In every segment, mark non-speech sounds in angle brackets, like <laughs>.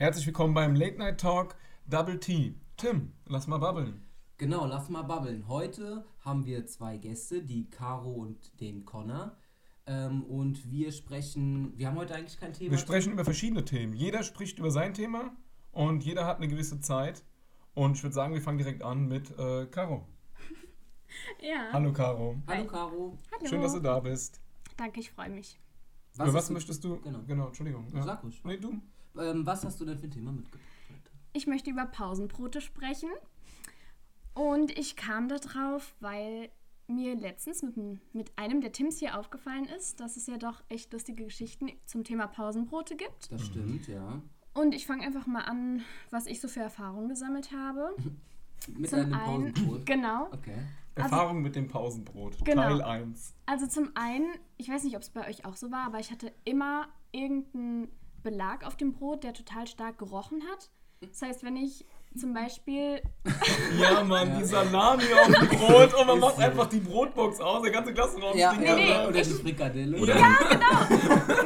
Herzlich willkommen beim Late Night Talk Double T. Tim, lass mal babbeln. Genau, lass mal babbeln. Heute haben wir zwei Gäste, die Caro und den Connor. Ähm, und wir sprechen, wir haben heute eigentlich kein Thema. Wir sprechen über verschiedene Themen. Jeder spricht über sein Thema und jeder hat eine gewisse Zeit. Und ich würde sagen, wir fangen direkt an mit äh, Caro. <laughs> Ja. Hallo Caro. Hallo Caro. Hallo. Schön, dass du da bist. Danke, ich freue mich. Was über was möchtest du? Genau. genau Entschuldigung. Ja. Sag ruhig. Nee, du. Ähm, was hast du denn für ein Thema mitgebracht? heute? Ich möchte über Pausenbrote sprechen. Und ich kam da drauf, weil mir letztens mit, mit einem der Tims hier aufgefallen ist, dass es ja doch echt lustige Geschichten zum Thema Pausenbrote gibt. Das stimmt, ja. Und ich fange einfach mal an, was ich so für Erfahrungen gesammelt habe. <laughs> Mit Zum einem einen, Pausenbrot. genau. Okay. Erfahrung mit dem Pausenbrot. Genau. Teil 1. Also zum einen, ich weiß nicht, ob es bei euch auch so war, aber ich hatte immer irgendeinen Belag auf dem Brot, der total stark gerochen hat. Das heißt, wenn ich zum Beispiel Ja, Mann, Ja. die Salami auf dem Brot und man macht so. einfach die Brotbox aus, der ganze Klassenraum Ja, stinkt ja, nee, danach. oder die Frikadelle. Oder-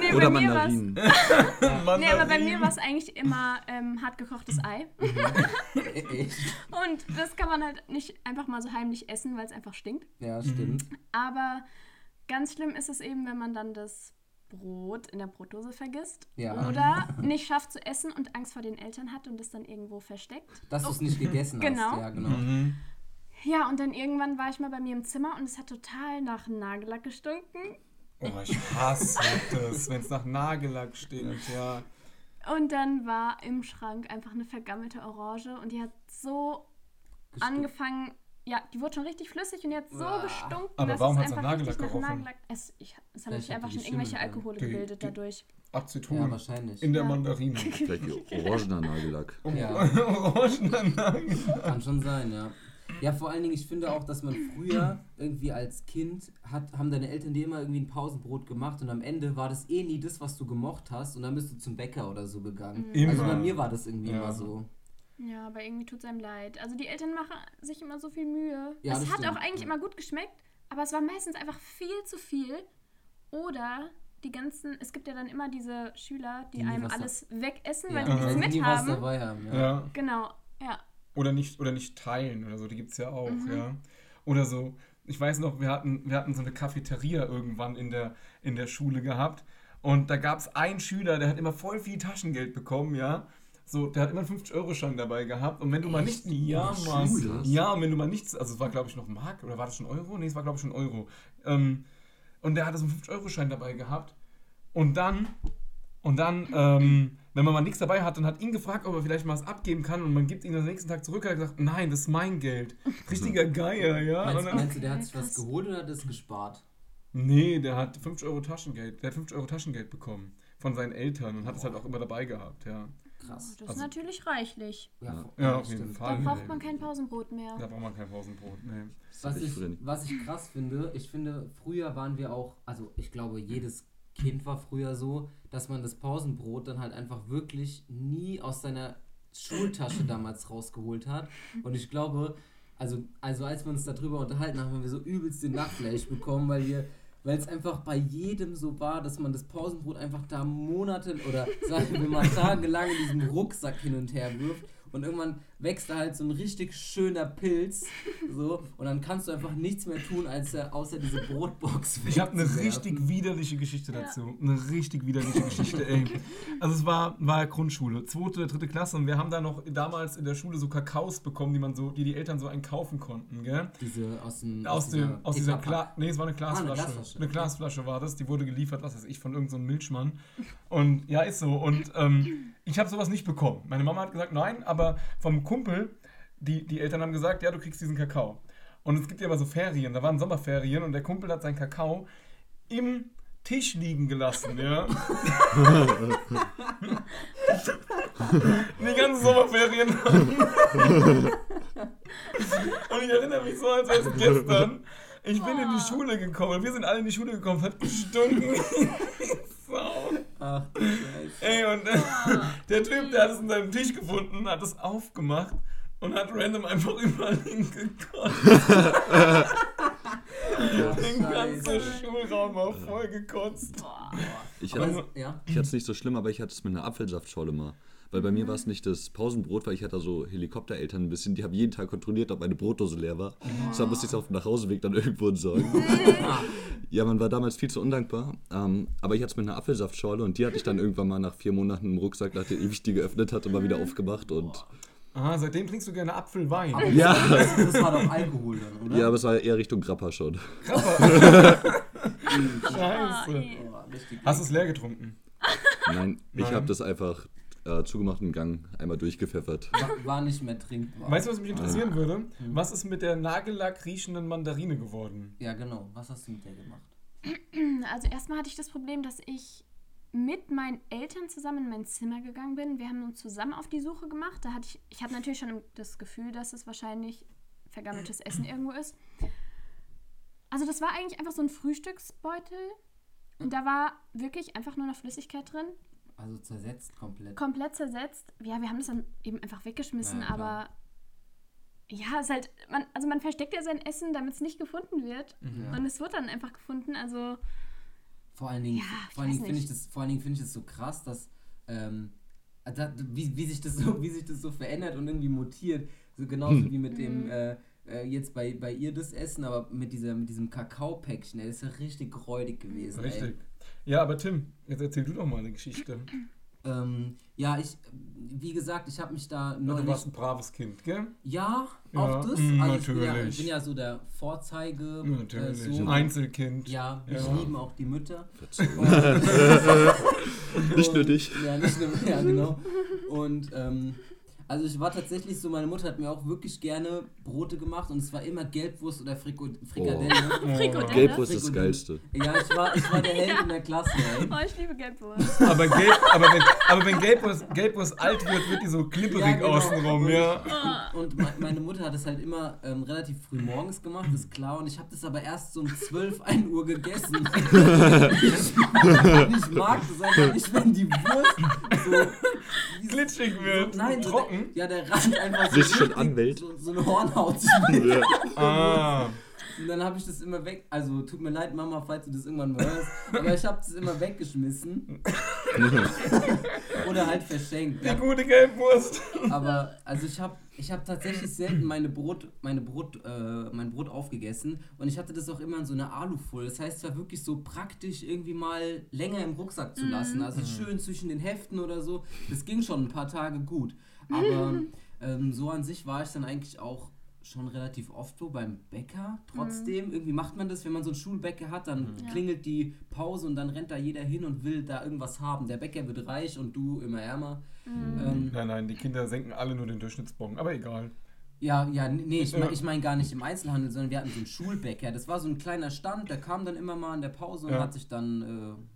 nee, Oder bei mir war's- Mandarinen. <laughs> Nee, aber bei mir war es eigentlich immer ähm, hart gekochtes Ei. Echt? <laughs> Und das kann man halt nicht einfach mal so heimlich essen, weil es einfach stinkt. Ja, stimmt. Aber ganz schlimm ist es eben, wenn man dann das Brot in der Brotdose vergisst. Ja. Oder <laughs> nicht schafft zu essen und Angst vor den Eltern hat und es dann irgendwo versteckt. Dass du es nicht gegessen Genau. hast. Ja, genau. Mhm. Ja, und dann irgendwann war ich mal bei mir im Zimmer und es hat total nach Nagellack gestunken. Oh, ich hasse das, wenn es nach Nagellack stinkt, ja. Und dann war im Schrank einfach eine vergammelte Orange und die hat so Gestimmt. angefangen, ja, die wurde schon richtig flüssig und hat so Ah. gestunken. Aber dass warum es hat's nach einfach Nagellack richtig nach? Nagellack- Es, ich, es haben sich hat einfach schon irgendwelche. Alkohole Die- gebildet die- dadurch. Aceton Ja, wahrscheinlich. in der Ja. Mandarine. <laughs> Vielleicht orangener Nagellack. <laughs> Ja. <laughs> Orangener Nagellack. Kann schon sein, ja. Ja, vor allen Dingen, ich finde auch, dass man früher irgendwie als Kind hat, haben deine Eltern dir immer irgendwie ein Pausenbrot gemacht und am Ende war das eh nie das, was du gemocht hast und dann bist du zum Bäcker oder so gegangen. Immer. Also bei mir war das irgendwie Ja. immer so. Ja, aber irgendwie tut es einem leid. Also die Eltern machen sich immer so viel Mühe. Ja, es das hat stimmt, auch eigentlich ja. immer gut geschmeckt, aber es war meistens einfach viel zu viel. Oder die ganzen, es gibt ja dann immer diese Schüler, die, Die einem alles wegessen, Ja, weil die nichts nie was mit haben. dabei haben. Ja. Ja. Genau, ja. Oder nicht, oder nicht teilen oder so, die gibt es ja auch, Mhm. ja. Oder so, ich weiß noch, wir hatten, wir hatten so eine Cafeteria irgendwann in der, in der Schule gehabt und da gab es einen Schüler, der hat immer voll viel Taschengeld bekommen, ja. So, der hat immer einen 50-Euro-Schein dabei gehabt und wenn du mal nicht, ja, Mann, ja, und wenn du mal nichts, also es war glaube ich noch Mark oder war das schon Euro? Nee, es war glaube ich schon Euro. Ähm, und der hatte so einen 50-Euro-Schein dabei gehabt und dann, und dann, ähm, wenn man mal nichts dabei hat, dann hat ihn gefragt, ob er vielleicht mal was abgeben kann und man gibt ihm am nächsten Tag zurück. Er hat gesagt, nein, das ist mein Geld. Richtiger Geier, ja. Meinst, dann, meinst du, der hat sich was geholt oder hat das gespart? nee, der hat 50 Euro Taschengeld. Der hat 50 Euro Taschengeld bekommen von seinen Eltern und hat es halt auch immer dabei gehabt, ja. Krass. Das ist Also- natürlich reichlich. Ja, Ja, auf jeden stimmt. Fall. Da braucht man kein Pausenbrot mehr. Da braucht man kein Pausenbrot, nee. Was ich was ich krass finde, ich finde, früher waren wir auch, also ich glaube, jedes Kind war früher so, dass man das Pausenbrot dann halt einfach wirklich nie aus seiner Schultasche <clears throat> damals rausgeholt hat. Und ich glaube, also, also als wir uns darüber unterhalten haben, haben wir so übelst den Nachfleisch bekommen, weil wir weil es einfach bei jedem so war, dass man das Pausenbrot einfach da Monate oder sagen wir mal tagelang in diesem Rucksack hin und her wirft und irgendwann wächst da halt so ein richtig schöner Pilz so und dann kannst du einfach nichts mehr tun, als außer diese Brotbox Ich habe eine richtig widerliche Geschichte Ja. dazu. Eine richtig widerliche Geschichte, ey. <laughs> Also es war, war Grundschule, zweite oder dritte Klasse und wir haben da noch damals in der Schule so Kakaos bekommen, die man so, die die Eltern so einkaufen konnten, gell? diese aus dem Aus, dem, aus dieser. Glas. Nee, es war eine Glasflasche. Ah, eine Glasflasche. Eine Glasflasche war das. Die wurde geliefert, was weiß ich, von irgendeinem so einem Milchmann. Und ja, ist so. Und ähm, ich habe sowas nicht bekommen. Meine Mama hat gesagt, nein, aber vom Kumpel, die, die Eltern haben gesagt, ja, du kriegst diesen Kakao. Und es gibt ja immer so Ferien, da waren Sommerferien und der Kumpel hat seinen Kakao im Tisch liegen gelassen, ja. <laughs> <laughs> Die ganzen Sommerferien. <laughs> Und ich erinnere mich so, als wäre es gestern. Ich bin in die Schule gekommen. Wir sind alle in die Schule gekommen. Hat <laughs> Sau. Ach, du Scheiße. Ey, und äh, der Typ, der hat es in seinem Tisch gefunden, hat es aufgemacht und hat random einfach <laughs> überall hingekotzt. Den ganzen. Schulraum war voll gekotzt. Ich hatte es- ja. ich hatte es nicht so schlimm, aber ich hatte es mit einer Apfelsaftschorle mal. Weil bei mir war es nicht das Pausenbrot, weil ich hatte so Helikoptereltern ein bisschen, die haben jeden Tag kontrolliert, ob meine Brotdose leer war. Deshalb musste ich es auf dem Nachhauseweg dann irgendwo entsorgen. <laughs> ja, man war damals viel zu undankbar. Ähm, aber ich hatte es mit einer Apfelsaftschorle und die hatte ich dann irgendwann mal nach vier Monaten im Rucksack, nachdem ich die geöffnet hatte, mal wieder aufgemacht. Und Aha, seitdem trinkst du gerne Apfelwein. ja, Das, das war doch Alkohol dann, oder? ja, aber es war eher Richtung Grappa schon. <laughs> Scheiße. ey. Oh, Hast du es leer getrunken? Nein, ich Nein. habe das einfach äh, zugemachten Gang einmal durchgepfeffert. war, war nicht mehr trinkbar. Weißt du, was mich interessieren würde? Was ist mit der Nagellack riechenden Mandarine geworden? ja, genau. Was hast du mit der gemacht? Also erstmal hatte ich das Problem, dass ich mit meinen Eltern zusammen in mein Zimmer gegangen bin. Wir haben uns zusammen auf die Suche gemacht. Da hatte ich, ich hatte natürlich schon das Gefühl, dass es wahrscheinlich vergammeltes Essen irgendwo ist. Also das war eigentlich einfach so ein Frühstücksbeutel. Und da war wirklich einfach nur noch Flüssigkeit drin. Also zersetzt komplett. Komplett zersetzt. Ja, wir haben das dann eben einfach weggeschmissen, Ja, aber ja, es ist halt, man, also man versteckt ja sein Essen, damit es nicht gefunden wird. Ja. Und es wird dann einfach gefunden. Also Vor allen Dingen, Ja, vor allen Dingen finde ich das, vor allen Dingen finde ich das so krass, dass ähm, da, wie, wie sich das so, wie sich das so verändert und irgendwie mutiert, so genauso wie mit dem äh, äh, jetzt bei, bei ihr das Essen, aber mit dieser mit diesem Kakaopäckchen, ey, das ist ja richtig räudig gewesen. Richtig. Ja, aber Tim, jetzt erzähl du doch mal eine Geschichte. Ähm, ja, ich, wie gesagt, ich habe mich da Ja, du neulich warst ein braves Kind, gell? Ja, Ja, auch das. mm, Also ich bin, ja, ich natürlich. bin ja so der Vorzeige. Natürlich. Äh, so. Einzelkind. Ja, ich Ja. liebe auch die Mütter. <laughs> Nicht nur Und- dich. Ja, nicht nur, ja, genau. Und ähm, also ich war tatsächlich so, meine Mutter hat mir auch wirklich gerne Brote gemacht und es war immer Gelbwurst oder Friko Frikadelle. Oh. <laughs> Frikadelle. Gelbwurst ist das. Geilste. Ja, ich war, ich war der Held in der Klasse, ey. Oh, ich liebe Gelbwurst. Aber, Gelb, aber wenn, aber wenn Gelbwurst, Gelbwurst alt wird, wird die so klipperig Ja, genau. außenrum, ja. Und me meine Mutter hat es halt immer ähm, relativ früh morgens gemacht, ist klar. Und ich habe das aber erst so um 12, 1 Uhr gegessen. <laughs> ich mag das einfach nicht, wenn die Wurst so... Glitschig wird. So, nein, so trocken. Der, ja, der Rand einfach so, Sich schon anwält. So, so eine Hornhaut. Ja. Ah. Und dann habe ich das immer weg. Also tut mir leid, Mama, falls du das irgendwann mal hörst. Aber ich habe das immer weggeschmissen. <laughs> Oder halt verschenkt. Die Ja. gute Gelbwurst. Aber also ich habe ich hab tatsächlich selten meine Brot, meine Brot, äh, mein Brot aufgegessen. Und ich hatte das auch immer in so einer Alufolie. Das heißt, es war wirklich so praktisch, irgendwie mal länger im Rucksack zu lassen. Also schön zwischen den Heften oder so. Das ging schon ein paar Tage gut. Aber <laughs> ähm, so an sich war ich dann eigentlich auch schon relativ oft so beim Bäcker. Trotzdem, irgendwie macht man das, wenn man so einen Schulbäcker hat, dann Ja. klingelt die Pause und dann rennt da jeder hin und will da irgendwas haben. Der Bäcker wird reich und du immer ärmer. Ähm, Nein, nein, die Kinder senken alle nur den Durchschnittsbogen, aber egal. ja, ja, nee, ich <laughs> meine ich mein gar nicht im Einzelhandel, sondern wir hatten so einen Schulbäcker. Das war so ein kleiner Stand, der kam dann immer mal in der Pause und Ja. hat sich dann,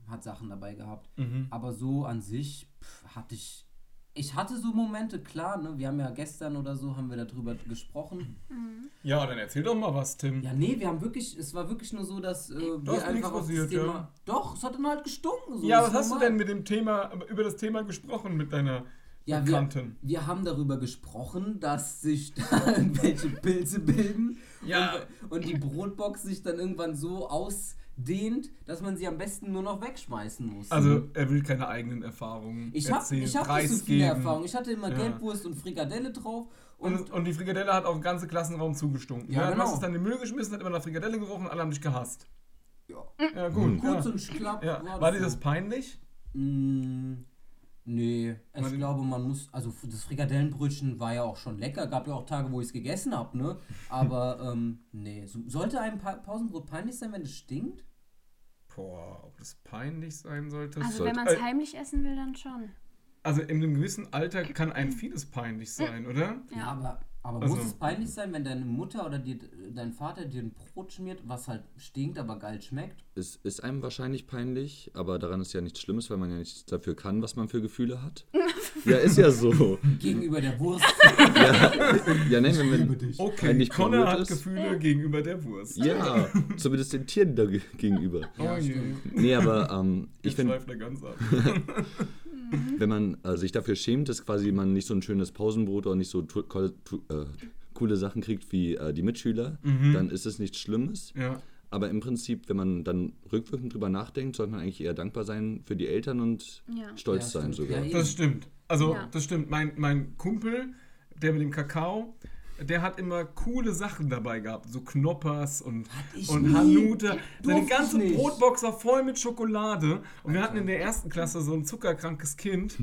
äh, hat Sachen dabei gehabt. Mhm. Aber so an sich pff, hatte ich, ich hatte so Momente, klar, ne, wir haben ja gestern oder so, haben wir darüber gesprochen. Ja, dann erzähl doch mal was, Tim. Ja, nee, wir haben wirklich, es war wirklich nur so, dass äh, wir hast nichts einfach auf das passiert, Thema, ja. doch, es hat dann halt gestunken. So, Ja, was hast du normal. denn mit dem Thema, über das Thema gesprochen mit deiner Ja, wir, Bekannten? wir haben darüber gesprochen, dass sich <laughs> da irgendwelche Pilze bilden Ja. und, und die Brotbox sich dann irgendwann so ausdehnt, dass man sie am besten nur noch wegschmeißen muss. Also, er will keine eigenen Erfahrungen ich habe ich hab nicht so viele. Erfahrungen. Ich hatte immer Ja. Gelbwurst und Frikadelle drauf und, Und, und die Frikadelle hat auch den ganzen Klassenraum zugestunken. Ja, Ja, Du genau. hast es dann in den Müll geschmissen, hat immer nach Frikadelle gerochen und alle haben dich gehasst. ja, Ja, gut. kurz ja. und schlapp war, War dir das peinlich? Mm, nee, ich War die- glaube, man muss, also das Frikadellenbrötchen war ja auch schon lecker, gab ja auch Tage, wo ich es gegessen habe, ne? Aber <laughs> ähm, nee, so, sollte einem pa Pausenbrot peinlich sein, wenn es stinkt? Boah, ob das peinlich sein sollte? Also sollte- wenn man es Äh, heimlich essen will, dann schon. Also in einem gewissen Alter kann ein vieles peinlich sein, oder? Ja, aber, aber Also- muss es peinlich sein, wenn deine Mutter oder dir, dein Vater dir ein Brot schmiert, was halt stinkt, aber geil schmeckt? Es ist einem wahrscheinlich peinlich, aber daran ist ja nichts Schlimmes, weil man ja nichts dafür kann, was man für Gefühle hat. <laughs> ja, ist ja so. Gegenüber der Wurst. <laughs> Ja, nein, wenn man Okay, peinlich Connor hat ist. Gefühle gegenüber der Wurst. Ja, zumindest den Tieren da ge- gegenüber. Ja, oh je. Nee, aber ähm, ich finde, ganz ab. <laughs> wenn man äh, sich dafür schämt, dass quasi man nicht so ein schönes Pausenbrot oder nicht so tu co- tu äh, coole Sachen kriegt wie äh, die Mitschüler, Mhm. dann ist es nichts Schlimmes. Ja. Aber im Prinzip, wenn man dann rückwirkend drüber nachdenkt, sollte man eigentlich eher dankbar sein für die Eltern und Ja. stolz Ja, sein stimmt. sogar. Das stimmt. Also, Ja. das stimmt. Mein, mein Kumpel, der mit dem Kakao, der hat immer coole Sachen dabei gehabt. So Knoppers und, und nie. Hanuta. Seine ganze. Brotbox war voll mit Schokolade. Und wir hatten in der ersten Klasse so ein zuckerkrankes Kind.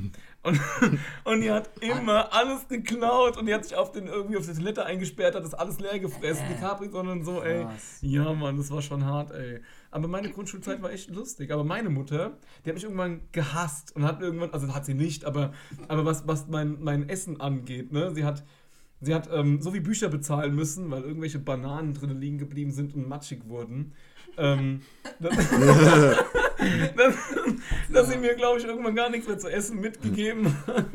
Und, <laughs> und die hat immer alles geklaut. Und die hat sich auf den, irgendwie auf die Toilette eingesperrt, hat das alles leer gefressen. Die Capri-Sonne und so, ey. Ja, Mann, das war schon hart, ey. Aber meine Grundschulzeit war echt lustig. Aber meine Mutter, die hat mich irgendwann gehasst und hat irgendwann, also hat sie nicht, aber, aber was, was mein, mein Essen angeht, ne? Sie hat, sie hat ähm, so wie Bücher bezahlen müssen, weil irgendwelche Bananen drin liegen geblieben sind und matschig wurden. Ähm, <laughs> dass, dass, <laughs> dass sie mir, glaube ich, irgendwann gar nichts mehr zu essen mitgegeben hat.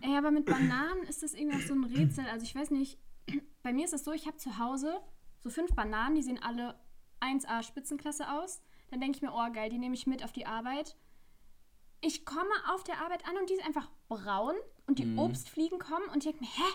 Ey, aber mit Bananen ist das irgendwie auch so ein Rätsel. Also ich weiß nicht, bei mir ist es so, ich habe zu Hause so fünf Bananen, die sehen alle 1A Spitzenklasse aus. Dann denke ich mir, oh geil, die nehme ich mit auf die Arbeit. Ich komme auf der Arbeit an und die ist einfach braun und die Obstfliegen kommen und ich denke mir, hä?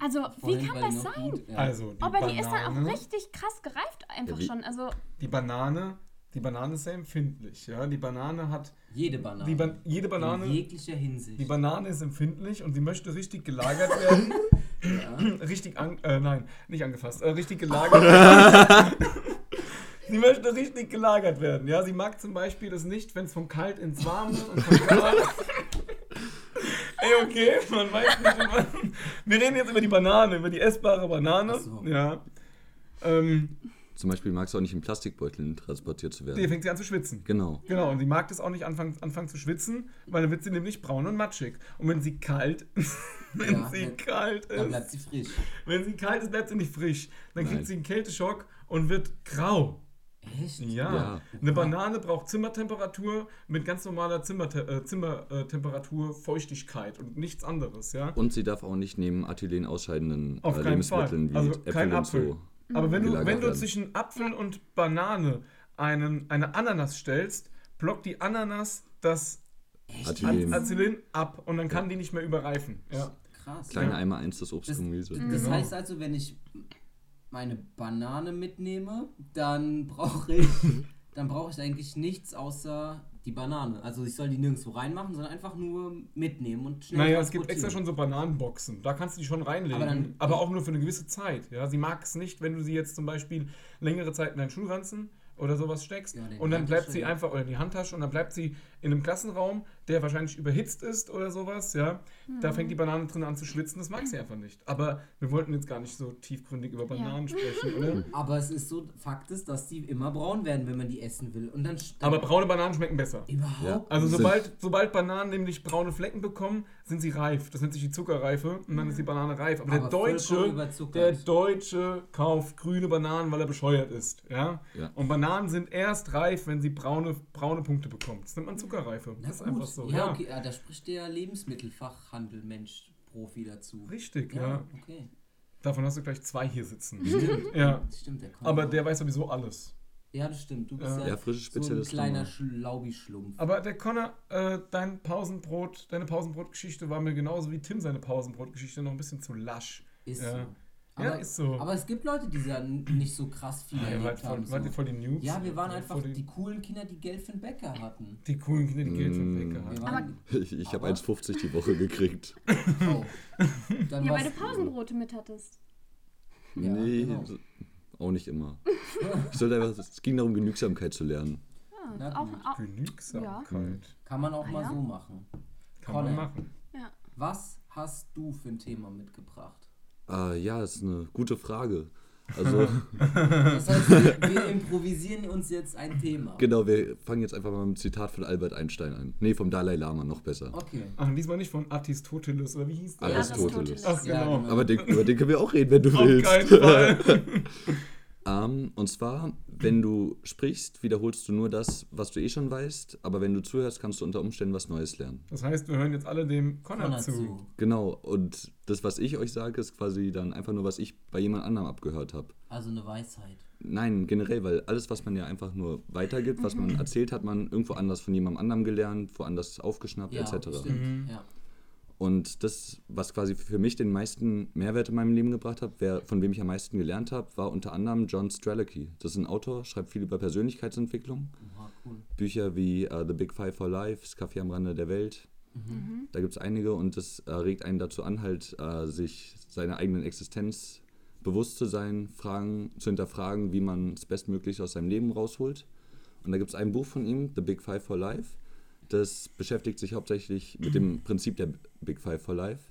Also, Vorhin wie kann das sein? gut, ja. Also, die Aber die ist dann auch Banane- richtig krass gereift einfach Ja, schon. Also, Die Banane, die Banane ist sehr empfindlich, ja. Die Banane hat, Jede Banane. die Ban jede Banane... In jeglicher Hinsicht. Die Banane ist empfindlich und sie möchte richtig gelagert werden. <laughs> richtig an, äh, nein, nicht angefasst, äh, richtig gelagert <laughs> werden. <laughs> sie möchte richtig gelagert werden. Ja, sie mag zum Beispiel das nicht, wenn es von kalt ins warme und von warm. Ey, okay, man weiß nicht. immer- Wir reden jetzt über die Banane, über die essbare Banane. Ach so. Ja. Ähm, Zum Beispiel mag es auch nicht in Plastikbeuteln transportiert zu die werden. fängt sie an zu schwitzen. Genau. Genau, und sie mag das auch nicht anfangen, anfangen zu schwitzen, weil dann wird sie nämlich braun und matschig. Und wenn sie kalt, <laughs> wenn Ja, sie dann- kalt Dann ist, bleibt sie frisch. wenn sie kalt ist, bleibt sie nicht frisch. Dann kriegt Nein. sie einen Kälteschock und wird grau. Echt? Ja. Ja. Eine Banane braucht Zimmertemperatur mit ganz normaler Zimmertemperatur, äh, Zimmertemperatur, Feuchtigkeit und nichts anderes, ja. Und sie darf auch nicht neben Athylen ausscheidenden Auf äh, keinen Fall. Lebensmitteln wie Also Äpfel kein und Apfel. so. Aber wenn du, wenn du zwischen Apfel und Banane einen, eine Ananas stellst, blockt die Ananas das Athylen. Acetylen ab und dann kann die nicht mehr überreifen. Ja. Krass. Kleine Ja. einmal eins das Obst Das- und Gemüse. Das Genau. heißt also, wenn ich meine Banane mitnehme, dann brauche ich, <laughs> dann brauche ich eigentlich nichts außer die Banane. Also ich soll die nirgendwo reinmachen, sondern einfach nur mitnehmen und schnell Naja, es gibt extra schon so Bananenboxen. Da kannst du die schon reinlegen. Aber Aber, dann- auch nur für eine gewisse Zeit. Ja? Sie mag es nicht, wenn du sie jetzt zum Beispiel längere Zeit in deinen Schulranzen oder sowas steckst. Ja, und dann bleibt sie einfach, oder in die Handtasche, und dann bleibt sie in einem Klassenraum, der wahrscheinlich überhitzt ist oder sowas. Ja? Da fängt die Banane drin an zu schwitzen. Das mag sie einfach nicht. Aber wir wollten jetzt gar nicht so tiefgründig über Bananen sprechen, oder? <laughs> Aber es ist so, Fakt ist, dass die immer braun werden, wenn man die essen will. Und dann Aber braune Bananen schmecken besser. überhaupt Ja. Also sobald, sobald Bananen nämlich braune Flecken bekommen, sind sie reif. Das nennt sich die Zuckerreife und dann ist die Banane reif. Aber, der Aber vollkommen Deutsche, der Deutsche kauft grüne Bananen, weil er bescheuert ist. Ja? Ja. Und Bananen sind erst reif, wenn sie braune, braune Punkte bekommen. Das nennt man Zuckerreife. Na das ist gut. einfach so. Ja, Ja, okay, ja, da spricht der Lebensmittelfachhandel Mensch Profi dazu. Richtig, ja. Ja, okay. Davon hast du gleich zwei hier sitzen. <laughs> Stimmt. <laughs> Ja. Das stimmt, der Aber der weiß sowieso alles. Ja, das stimmt. Du bist Ja. ja, Ja, frische so ein kleiner immer. Schlaubi-Schlumpf. Aber der Connor, äh, dein Pausenbrot, deine Pausenbrotgeschichte war mir genauso wie Tim seine Pausenbrotgeschichte noch ein bisschen zu lasch. Ist Ja. so. Ja, Aber, ist so. aber es gibt Leute, die da n- nicht so krass viel Ja, ihr wart erlebt haben. wart ihr So. voll die Noobs? Ja, wir waren einfach voll die coolen Kinder, die Geld für den Bäcker hatten. Die coolen Kinder, die Geld für den Mm. Bäcker haben. waren, Ich, ich habe Aber- 1,50 die Woche gekriegt. oh. <laughs> Dann ja, weil du Pausenbrote mit hattest. Ja, nee, genau. so- auch nicht immer. Ich sollte einfach, es ging darum, Genügsamkeit zu lernen. Ja, Na auch, auch, Genügsamkeit. Kann man auch Ah, mal ja? so machen. Kann Connor. man machen. ja. Was hast du für ein Thema mitgebracht? Ah, ja, das ist eine gute Frage. Also, <laughs> Das heißt, wir, wir improvisieren uns jetzt ein Thema. genau, wir fangen jetzt einfach mal mit einem Zitat von Albert Einstein an. Nee, vom Dalai Lama noch besser. Okay. Ach, und diesmal nicht von Aristoteles, oder wie hieß der? Aristoteles. Ach, Ja, genau. genau. Aber den, über den können wir auch reden, wenn du Auf willst. keinen Fall. <laughs> <laughs> Ähm, und zwar, wenn du sprichst, wiederholst du nur das, was du eh schon weißt, aber wenn du zuhörst, kannst du unter Umständen was Neues lernen. Das heißt, wir hören jetzt alle dem Connor, Connor zu. zu. Genau, und das, was ich euch sage, ist quasi dann einfach nur, was ich bei jemand anderem abgehört habe. Also eine Weisheit. Nein, generell, weil alles, was man ja einfach nur weitergibt, was man <laughs> erzählt, hat man irgendwo anders von jemandem anderem gelernt, woanders aufgeschnappt, Ja, etc. stimmt. Ja. Und das, was quasi für mich den meisten Mehrwert in meinem Leben gebracht hat, wer, von wem ich am meisten gelernt habe, war unter anderem John Strelicky. Das ist ein Autor, schreibt viel über Persönlichkeitsentwicklung. Oha, cool. Bücher wie uh, The Big Five for Life, Das Café am Rande der Welt. Da gibt es einige und das äh, regt einen dazu an, halt äh, sich seiner eigenen Existenz bewusst zu sein, Fragen zu hinterfragen, wie man es bestmöglich aus seinem Leben rausholt. Und da gibt es ein Buch von ihm, The Big Five for Life. Das beschäftigt sich hauptsächlich mit dem Prinzip der Big Five for Life.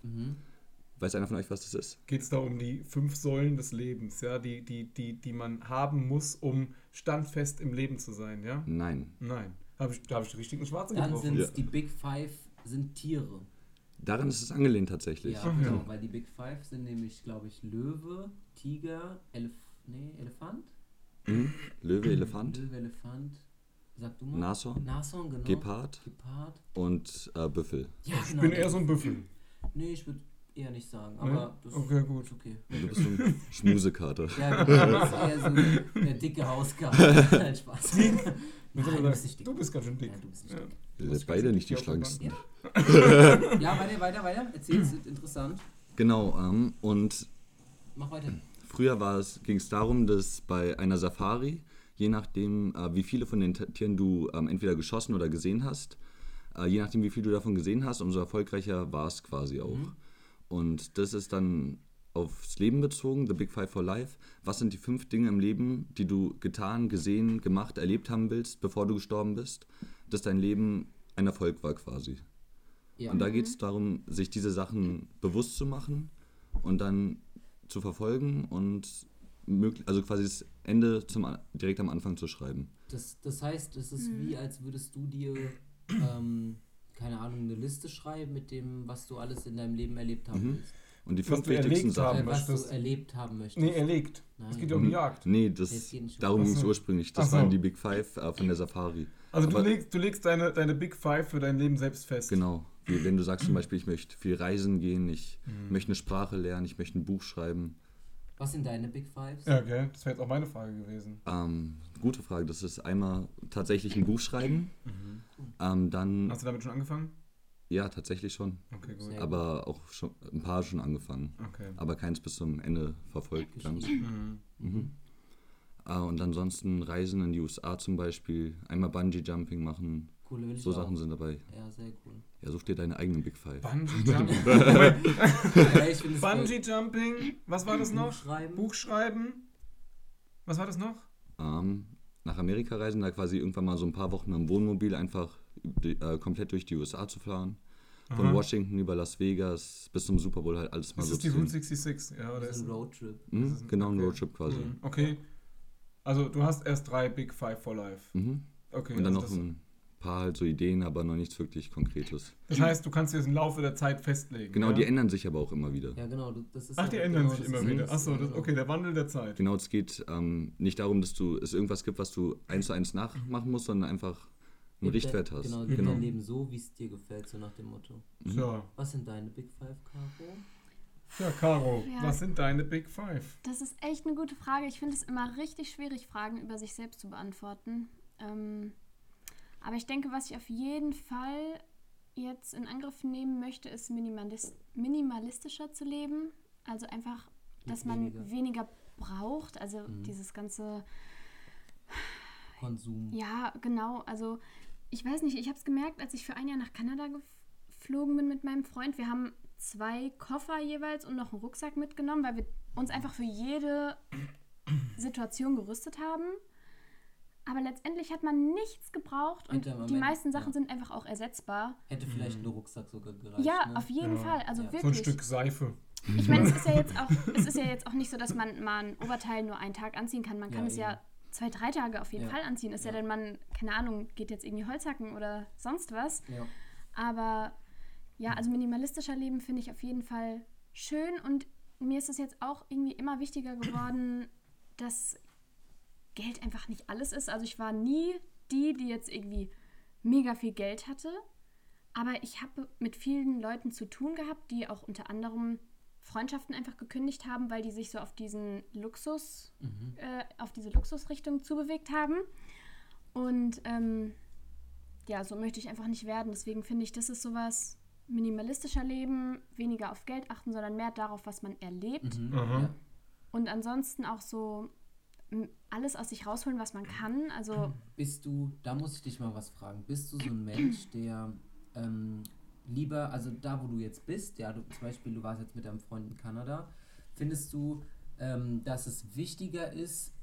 Weiß einer von euch, was das ist? Geht es da um die fünf Säulen des Lebens, ja, die, die, die, die man haben muss, um standfest im Leben zu sein, ja? Nein. Nein. Hab ich, da habe ich richtig einen Schwarzen Dann sind es Ja. die Big Five sind Tiere. Daran ist es angelehnt tatsächlich. Ja. genau, weil die Big Five sind nämlich, glaube ich, Löwe, Tiger, Elef nee, Elefant. Mhm. Löwe, Elefant, Löwe, Elefant. Sag du mal. Nashorn, Nashorn, genau. Gepard Gepard. und äh, Büffel. Ja, ich genau. bin eher so ein Büffel. Nee, ich würde eher nicht sagen, aber das Okay, gut. ist okay. Du bist so ein Schmusekater. Ja, genau, das ist eher so der dicke Hauskater. <laughs> Nein, Spaß. Nein, Du bist nicht dick. Du bist ganz schön dick. Ja, du bist nicht Ja. dick. Ihr seid beide nicht die schlanksten. Ja, weiter, weiter, weiter. Erzähl, es ist interessant. Genau, ähm, und Mach weiter. früher ging es darum, dass bei einer Safari, je nachdem, äh, wie viele von den Tieren du ähm, entweder geschossen oder gesehen hast, äh, je nachdem, wie viel du davon gesehen hast, umso erfolgreicher war es quasi auch. Und das ist dann aufs Leben bezogen, The Big Five for Life. Was sind die fünf Dinge im Leben, die du getan, gesehen, gemacht, erlebt haben willst, bevor du gestorben bist, dass dein Leben ein Erfolg war quasi? Ja. Und da geht es darum, sich diese Sachen bewusst zu machen und dann zu verfolgen und möglich, also quasi das Ende zum, direkt am Anfang zu schreiben. Das, das heißt, es ist wie, als würdest du dir, ähm, keine Ahnung, eine Liste schreiben mit dem, was du alles in deinem Leben erlebt haben willst. Und die fünf du wichtigsten Sachen. Äh, was du erlebt haben möchtest. Nee, erlegt. Es Nein. geht ja um die Jagd. Nee, es das, geht nicht darum ging es ursprünglich. Das so. waren die Big Five äh, von der Safari. Also du Aber- legst, du legst deine, deine Big Five für dein Leben selbst fest. Genau. Wie, wenn du sagst zum <clears throat> Beispiel, ich möchte viel reisen gehen, ich Mhm. möchte eine Sprache lernen, ich möchte ein Buch schreiben. Was sind deine Big Fives? Ja, gell? Das wäre jetzt auch meine Frage gewesen. Ähm, gute Frage. Das ist einmal tatsächlich ein Buch schreiben. Ähm, dann, Hast du damit schon angefangen? ja, tatsächlich schon. Okay, gut. Aber auch schon ein paar schon angefangen. Okay. aber keins bis zum Ende verfolgt. Ganz. Mhm. Mhm. Äh, und ansonsten Reisen in die USA zum Beispiel, einmal Bungee-Jumping machen, Cool, will ich so auch. Sachen sind dabei. Ja, sehr cool. Ja, such dir deine eigenen Big Five. Bungee <laughs> Jumping. ja, Bungee Jumping. Was war das noch? Schreiben. Buch schreiben. Was war das noch? Ähm, nach Amerika reisen, da quasi irgendwann mal so ein paar Wochen im Wohnmobil einfach die, äh, komplett durch die USA zu fahren. Von Aha. Washington über Las Vegas bis zum Super Bowl halt alles mal Ist so das die zu Route sehen. 66? Ja, oder Das ist ist ein Roadtrip. Das ist- genau, ein okay. Roadtrip quasi. Mhm. Okay. Also du hast erst drei Big Five for Life. Mhm. Okay. Und dann also noch ein paar halt so Ideen, aber noch nichts wirklich Konkretes. das, heißt, du kannst dir das im Laufe der Zeit festlegen. Genau, ja? die ändern sich aber auch immer wieder. Ja, genau. Das ist Ach, ja die genau ändern sich das immer wieder. Achso, das, genau. okay, der Wandel der Zeit. Genau, es geht ähm, nicht darum, dass du es irgendwas gibt, was du eins zu eins nachmachen musst, sondern einfach einen Richtwert hast. Genau, Mhm. Genau. dein Leben so, wie es dir gefällt, so nach dem Motto. Ja. Was sind deine Big Five, Caro? Ja, Caro, Ja. was sind deine Big Five? Das ist echt eine gute Frage. Ich finde es immer richtig schwierig, Fragen über sich selbst zu beantworten. Ähm, aber ich denke, was ich auf jeden Fall jetzt in Angriff nehmen möchte, ist minimalis minimalistischer zu leben. Also einfach, dass man weniger. weniger, braucht. Also Mhm. dieses ganze Konsum. Ja, genau. Also ich weiß nicht, ich habe es gemerkt, als ich für ein Jahr nach Kanada geflogen bin mit meinem Freund. Wir haben zwei Koffer jeweils und noch einen Rucksack mitgenommen, weil wir uns einfach für jede Situation gerüstet haben. Aber letztendlich hat man nichts gebraucht und die meisten Sachen ja. sind einfach auch ersetzbar. Hätte vielleicht ein Rucksack sogar gereicht. ja, ne? auf jeden Ja. Fall. Also Ja. So ein wirklich. Stück Seife. Ich meine, es ist ja <laughs> jetzt auch, es ist ja jetzt auch nicht so, dass man mal ein Oberteil nur einen Tag anziehen kann. Man kann Ja, es ja zwei, drei Tage auf jeden Ja. Fall anziehen. Ist ja. Ja. denn man, keine Ahnung, geht jetzt irgendwie Holzhacken oder sonst was. Ja. Aber ja, also minimalistischer Leben finde ich auf jeden Fall schön und mir ist es jetzt auch irgendwie immer wichtiger geworden, dass Geld einfach nicht alles ist. Also ich war nie die, die jetzt irgendwie mega viel Geld hatte, aber ich habe mit vielen Leuten zu tun gehabt, die auch unter anderem Freundschaften einfach gekündigt haben, weil die sich so auf diesen Luxus, Mhm. äh, auf diese Luxusrichtung zubewegt haben. Und ähm, ja, so möchte ich einfach nicht werden. Deswegen finde ich, das ist sowas minimalistischer Leben, weniger auf Geld achten, sondern mehr darauf, was man erlebt. Mhm. Und ansonsten auch so alles aus sich rausholen, was man kann. Also Bist du, da muss ich dich mal was fragen, bist du so ein Mensch, der ähm, lieber, also da, wo du jetzt bist, ja, du, zum Beispiel, du warst jetzt mit deinem Freund in Kanada, findest du, ähm, dass es wichtiger ist,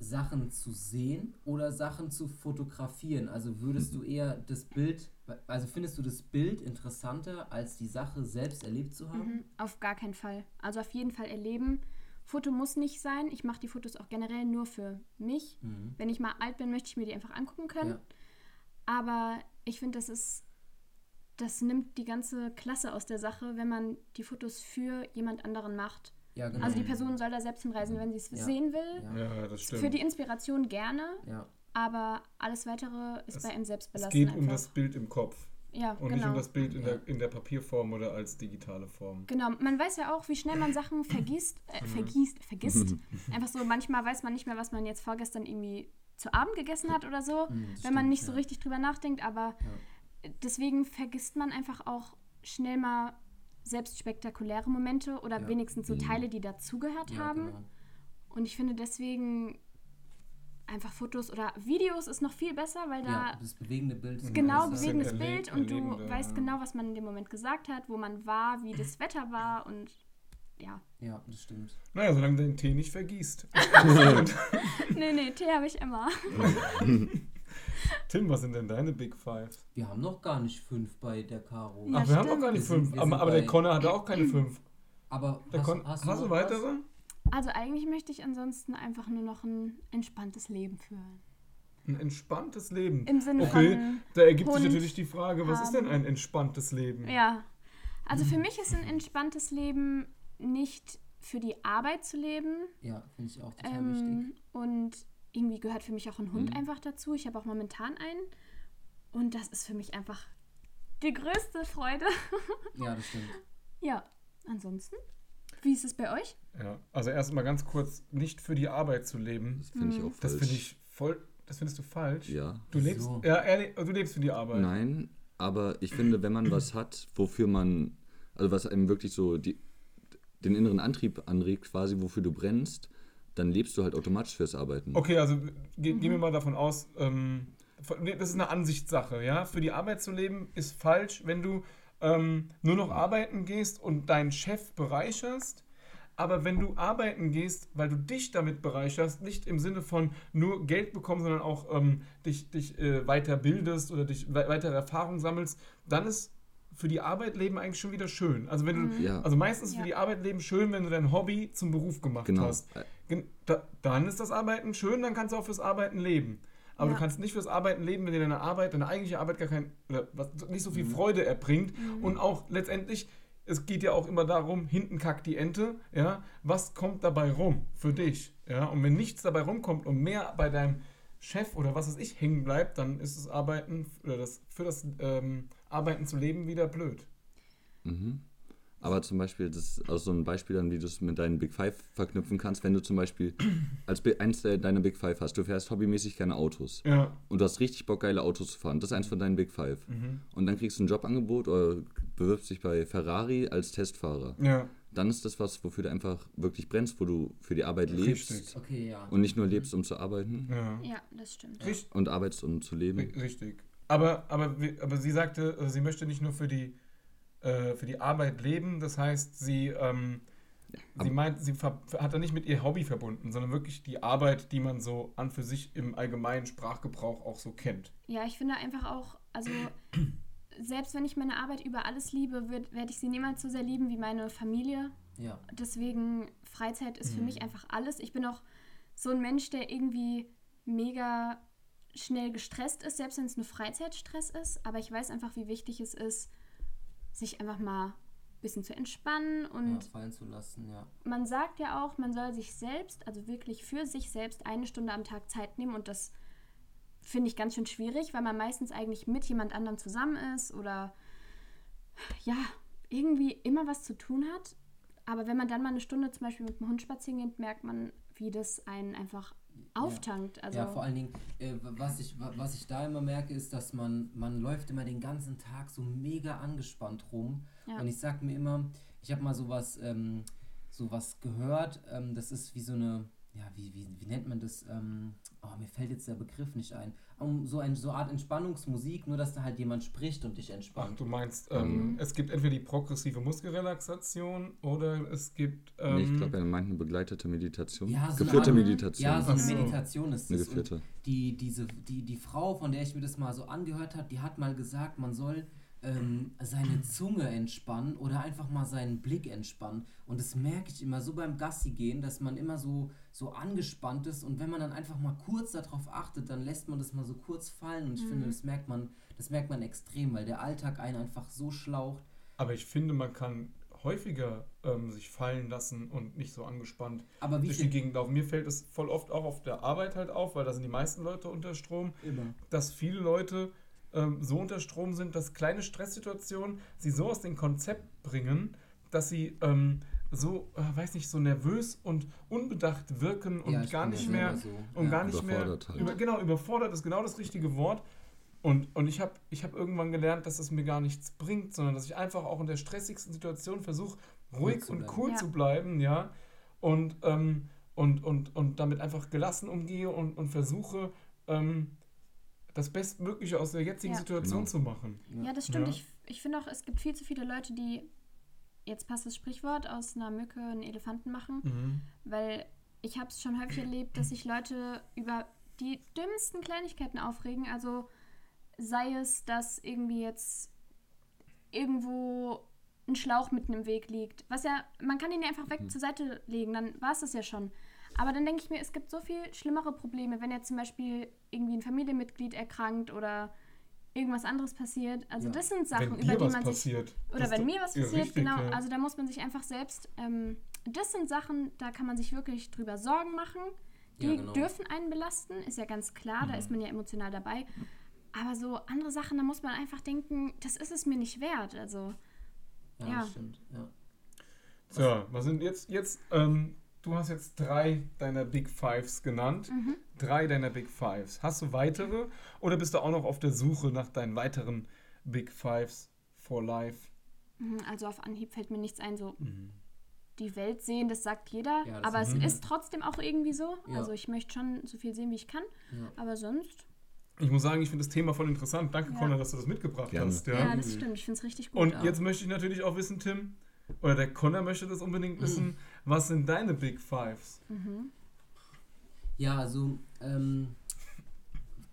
Sachen zu sehen oder Sachen zu fotografieren? Also würdest du eher das Bild, also findest du das Bild interessanter, als die Sache selbst erlebt zu haben? Mhm, auf gar keinen Fall. Also auf jeden Fall erleben. Foto muss nicht sein. Ich mache die Fotos auch generell nur für mich. Mhm. Wenn ich mal alt bin, möchte ich mir die einfach angucken können. Ja. Aber ich finde, das ist, das nimmt die ganze Klasse aus der Sache, wenn man die Fotos für jemand anderen macht. Ja, genau. Also die Person soll da selbst hinreisen, wenn sie es Ja. sehen will. Ja. Ja, das stimmt. Für die Inspiration gerne, ja. aber alles weitere ist Es- bei einem selbst es belassen. geht um einfach. das Bild im Kopf ja, und nicht genau. um das Bild in, Ja. der, in der Papierform oder als digitale Form. Genau, man weiß ja auch, wie schnell man Sachen <clears throat> vergisst, äh, vergießt, vergisst. <laughs> Einfach so, manchmal weiß man nicht mehr, was man jetzt vorgestern irgendwie zu Abend gegessen hat oder so, Mhm, wenn man stimmt, nicht so ja. richtig drüber nachdenkt, aber deswegen vergisst man einfach auch schnell mal selbst spektakuläre Momente oder Ja. wenigstens so Teile, die dazugehört Ja, haben. genau. Und ich finde deswegen einfach Fotos oder Videos ist noch viel besser, weil da ja, das bewegende Bild ist genau besser. bisschen bewegendes Bild und du weißt genau, was man in dem Moment gesagt hat, wo man war, wie das <laughs> Wetter war und ja. Ja, das stimmt. Naja, solange du den Tee nicht vergießt. <laughs> <laughs> nee, nee, Tee habe ich immer. Tim, was sind denn deine Big Five? Wir haben noch gar nicht fünf bei der Caro. Ja, Ach, wir haben stimmt. auch gar nicht Wir sind- fünf. wir aber sind aber der Connor hatte auch keine fünf. Aber Der hast, Con hast, hast, du du noch was? Also eigentlich möchte ich ansonsten einfach nur noch ein entspanntes Leben führen. Ein entspanntes Leben. Im Sinne Okay, von da ergibt sich Hund natürlich die Frage, was ist denn haben. ein entspanntes Leben? Ja. Also für mich ist ein entspanntes Leben nicht für die Arbeit zu leben. Ja, finde ich auch total wichtig. Ähm, und irgendwie gehört für mich auch ein Hund Mhm. einfach dazu. Ich habe auch momentan einen. Und das ist für mich einfach die größte Freude. Ja, das stimmt. <laughs> Ja, ansonsten. Wie ist es bei euch? Ja, also erstmal ganz kurz, nicht für die Arbeit zu leben. Das finde ich auch falsch. Das finde ich voll, das findest du falsch. Ja. Du lebst, So. ja, ehrlich, du lebst für die Arbeit. Nein, aber ich finde, wenn man was hat, wofür man, also was einem wirklich so die, den inneren Antrieb anregt, quasi, wofür du brennst, dann lebst du halt automatisch fürs Arbeiten. Okay, also ge gehen wir mal davon aus, ähm, das ist eine Ansichtssache, ja. Für die Arbeit zu leben ist falsch, wenn du ähm, nur noch arbeiten gehst und deinen Chef bereicherst. Aber wenn du arbeiten gehst, weil du dich damit bereicherst, nicht im Sinne von nur Geld bekommen, sondern auch ähm, dich, dich äh, weiterbildest oder dich we weitere Erfahrungen sammelst, dann ist für die Arbeit leben eigentlich schon wieder schön. Also wenn du, Ja. also meistens ist Ja. für die Arbeit leben schön, wenn du dein Hobby zum Beruf gemacht Genau. hast. Gen- Da, dann ist das Arbeiten schön, dann kannst du auch fürs Arbeiten leben. Aber Ja. du kannst nicht fürs Arbeiten leben, wenn dir deine Arbeit, deine eigentliche Arbeit gar kein, oder was, nicht so viel Freude erbringt. Und auch letztendlich, es geht ja auch immer darum, hinten kackt die Ente, ja, was kommt dabei rum für dich? Ja, und wenn nichts dabei rumkommt und mehr bei deinem Chef oder was weiß ich hängen bleibt, dann ist das Arbeiten oder das für das ähm, Arbeiten zu leben wieder blöd. Mhm. Aber zum Beispiel, das ist auch so ein Beispiel dann, wie du es mit deinen Big Five verknüpfen kannst, wenn du zum Beispiel als eins deiner Big Five hast, du fährst hobbymäßig gerne Autos Ja. und du hast richtig Bock, geile Autos zu fahren. Das ist eins von deinen Big Five. Mhm. Und dann kriegst du ein Jobangebot oder bewirbst dich bei Ferrari als Testfahrer. Ja. Dann ist das was, wofür du einfach wirklich brennst, wo du für die Arbeit lebst Richtig. Okay, ja. und nicht nur lebst, um zu arbeiten Ja. Ja, das stimmt. Richtig. und arbeitest, um zu leben. Ri- Richtig. Aber, aber, wie- aber sie sagte, also sie möchte nicht nur für die, äh, für die Arbeit leben, das heißt, sie, ähm, sie meint, sie hat da nicht mit ihr Hobby verbunden, sondern wirklich die Arbeit, die man so an für sich im allgemeinen Sprachgebrauch auch so kennt. Ja, ich finde einfach auch, also <clears throat> selbst wenn ich meine Arbeit über alles liebe, werde ich sie niemals so sehr lieben wie meine Familie. Ja. Deswegen, Freizeit ist für Mhm. mich einfach alles. Ich bin auch so ein Mensch, der irgendwie mega schnell gestresst ist, selbst wenn es nur Freizeitstress ist. Aber ich weiß einfach, wie wichtig es ist, sich einfach mal ein bisschen zu entspannen. ja, Und fallen zu lassen, ja. man sagt ja auch, man soll sich selbst, also wirklich für sich selbst, eine Stunde am Tag Zeit nehmen. Und das finde ich ganz schön schwierig, weil man meistens eigentlich mit jemand anderem zusammen ist oder ja, irgendwie immer was zu tun hat. Aber wenn man dann mal eine Stunde zum Beispiel mit dem Hund spazieren geht, merkt man, wie das einen einfach auftankt. Also, ja, vor allen Dingen, äh, was, ich, wa- was ich da immer merke, ist, dass man, man läuft immer den ganzen Tag so mega angespannt rum. Ja. Und ich sag mir immer, ich habe mal sowas, ähm, sowas gehört, ähm, das ist wie so eine, ja, wie, wie, wie nennt man das? Ähm, oh, mir fällt jetzt der Begriff nicht ein. Um so eine so Art Entspannungsmusik, nur dass da halt jemand spricht und dich Ach, entspannt. du meinst, ähm, es gibt entweder die progressive Muskelrelaxation oder es gibt. Ähm, nee, ich glaube, er meint eine begleitete Meditation. Ja, so Geführte eine Meditation. Ja, so eine Ach so. Meditation ist Eine das. Und geführte. die, diese, die, die Frau, von der ich mir das mal so angehört habe, die hat mal gesagt, man soll ähm, seine Zunge entspannen oder einfach mal seinen Blick entspannen. Und das merke ich immer so beim Gassi gehen, dass man immer so, so angespannt ist und wenn man dann einfach mal kurz darauf achtet, dann lässt man das mal so kurz fallen und ich finde, das merkt man, das merkt man extrem, weil der Alltag einen einfach so schlaucht. aber ich finde, man kann häufiger ähm, sich fallen lassen und nicht so angespannt Aber wie durch die Gegend laufen. Mir fällt es voll oft auch auf der Arbeit halt auf, weil da sind die meisten Leute unter Strom, immer. dass viele Leute ähm, so unter Strom sind, dass kleine Stresssituationen sie so aus dem Konzept bringen, dass sie ähm, so, äh, weiß nicht, so nervös und unbedacht wirken und Ja, gar nicht mehr so. und Ja. gar nicht mehr Überfordert halt. über, genau überfordert ist genau das richtige Wort und, und ich habe ich hab irgendwann gelernt, dass es mir gar nichts bringt, sondern dass ich einfach auch in der stressigsten Situation versuche, ruhig zu und cool Ja. zu bleiben, ja, und, ähm, und, und, und damit einfach gelassen umgehe und, und versuche, ähm, das Bestmögliche aus der jetzigen Ja. Situation Genau. zu machen. Ja, das stimmt. Ja. Ich, ich finde auch, es gibt viel zu viele Leute, die, jetzt passt das Sprichwort, aus einer Mücke einen Elefanten machen. Mhm. Weil ich habe es schon häufig erlebt, dass sich Leute über die dümmsten Kleinigkeiten aufregen. Also sei es, dass irgendwie jetzt irgendwo ein Schlauch mitten im Weg liegt. Was ja, man kann ihn ja einfach weg zur Seite legen, dann war es das ja schon. Aber dann denke ich mir, es gibt so viel schlimmere Probleme, wenn jetzt zum Beispiel irgendwie ein Familienmitglied erkrankt oder irgendwas anderes passiert. Also Ja. das sind Sachen, über die man sich passiert. oder das wenn mir was passiert, richtig, genau. ja. Also da muss man sich einfach selbst. Ähm, das sind Sachen, da kann man sich wirklich drüber Sorgen machen. Die Ja, genau. dürfen einen belasten, ist ja ganz klar, Mhm. da ist man ja emotional dabei. Aber so andere Sachen, da muss man einfach denken, das ist es mir nicht wert. Also Ja, Ja. das stimmt. Ja. So, was sind jetzt, jetzt, ähm, du hast jetzt drei deiner Big Fives genannt. Mhm. Drei deiner Big Fives. Hast du weitere oder bist du auch noch auf der Suche nach deinen weiteren Big Fives for Life? mhm, also auf Anhieb fällt mir nichts ein, so die Welt sehen, das sagt jeder. Ja, das aber ist- es ist trotzdem auch irgendwie so. Ja. Also ich möchte schon so viel sehen, wie ich kann. Ja. Aber sonst, Ich muss sagen, ich finde das Thema voll interessant. Danke, Ja. Connor, dass du das mitgebracht Gerne. hast. ja, Ja. das stimmt, ich finde es richtig gut. Und auch. jetzt möchte ich natürlich auch wissen, Tim, oder der Connor möchte das unbedingt wissen, was sind deine Big Fives? Mhm. Ja, also ähm,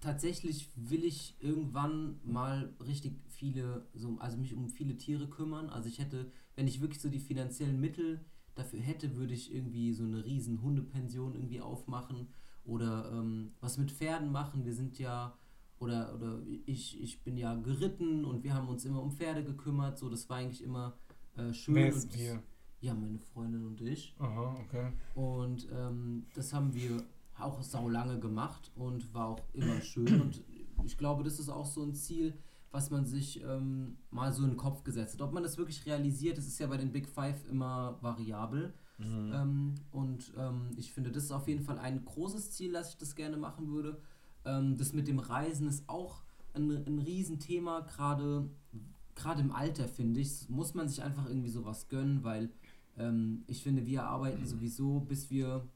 tatsächlich will ich irgendwann mal richtig viele, so, also mich um viele Tiere kümmern. Also ich hätte, wenn ich wirklich so die finanziellen Mittel dafür hätte, würde ich irgendwie so eine riesen Hundepension irgendwie aufmachen oder ähm, was mit Pferden machen. Wir sind ja, oder, oder ich, ich bin ja geritten und wir haben uns immer um Pferde gekümmert. So, das war eigentlich immer äh, schön. Wer und ist wir? Ja, meine Freundin und ich. Aha, okay. Und ähm, das haben wir auch sau lange gemacht und war auch immer schön. Und ich glaube, das ist auch so ein Ziel, was man sich ähm, mal so in den Kopf gesetzt hat. Ob man das wirklich realisiert, das ist ja bei den Big Five immer variabel. Ähm, und ähm, ich finde, das ist auf jeden Fall ein großes Ziel, dass ich das gerne machen würde. Ähm, das mit dem Reisen ist auch ein, ein Riesenthema, gerade gerade im Alter, finde ich, muss man sich einfach irgendwie sowas gönnen, weil ähm, ich finde, wir arbeiten sowieso, bis wir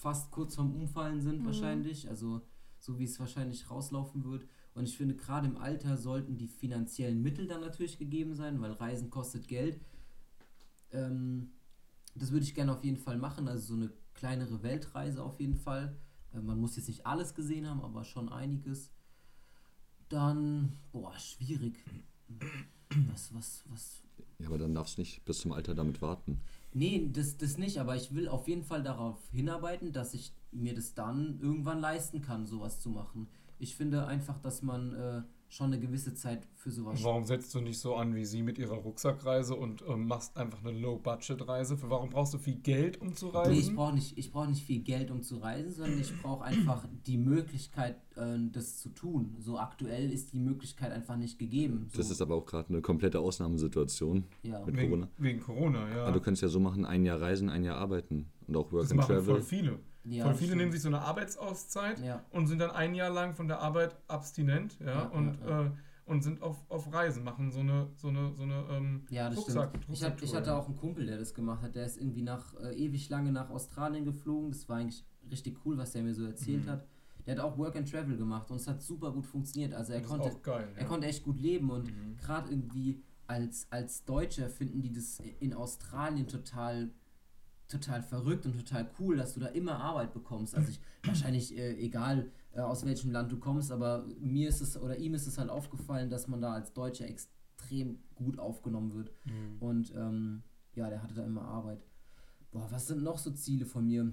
fast kurz vorm Umfallen sind, wahrscheinlich. Also, so wie es wahrscheinlich rauslaufen wird. Und ich finde, gerade im Alter sollten die finanziellen Mittel dann natürlich gegeben sein, weil Reisen kostet Geld. Ähm, das würde ich gerne auf jeden Fall machen, also so eine kleinere Weltreise auf jeden Fall. Äh, man muss jetzt nicht alles gesehen haben, aber schon einiges. Dann, boah, schwierig. <clears throat> Was, was, was, Ja, aber dann darfst du nicht bis zum Alter damit warten. Nee, das, das nicht, aber ich will auf jeden Fall darauf hinarbeiten, dass ich mir das dann irgendwann leisten kann, sowas zu machen. Ich finde einfach, dass man äh, schon eine gewisse Zeit für sowas. Warum setzt du nicht so an wie sie mit ihrer Rucksackreise und ähm, machst einfach eine Low-Budget-Reise? Für Warum brauchst du viel Geld, um zu reisen? Nee, ich brauche nicht, ich brauch nicht viel Geld, um zu reisen, sondern ich brauche einfach die Möglichkeit, äh, das zu tun. So aktuell ist die Möglichkeit einfach nicht gegeben. So, Das ist aber auch gerade eine komplette Ausnahmesituation ja. mit wegen, Corona. wegen Corona, ja. Aber du könntest ja so machen, ein Jahr reisen, ein Jahr arbeiten. Und auch Work das and machen Travel. voll viele. Ja, voll viele nehmen sich so eine Arbeitsauszeit Ja. und sind dann ein Jahr lang von der Arbeit abstinent ja, Ja, und. Äh, und sind auf, auf Reisen, machen so eine, so eine, so eine ähm, Ja, das Rucksack, stimmt. Ich, hab, ich hatte auch einen Kumpel, der das gemacht hat. Der ist irgendwie nach äh, ewig lange nach Australien geflogen. Das war eigentlich richtig cool, was der mir so erzählt Mhm. hat. Der hat auch Work and Travel gemacht und es hat super gut funktioniert. Also er Das konnte, geil. er konnte echt gut leben und Mhm. gerade irgendwie als, als Deutscher finden die das in Australien total total verrückt und total cool, dass du da immer Arbeit bekommst. Also ich wahrscheinlich äh, egal äh, aus welchem Land du kommst, aber mir ist es oder ihm ist es halt aufgefallen, dass man da als Deutscher extrem gut aufgenommen wird. Mhm. Und ähm, ja, der hatte da immer Arbeit. Boah, was sind noch so Ziele von mir?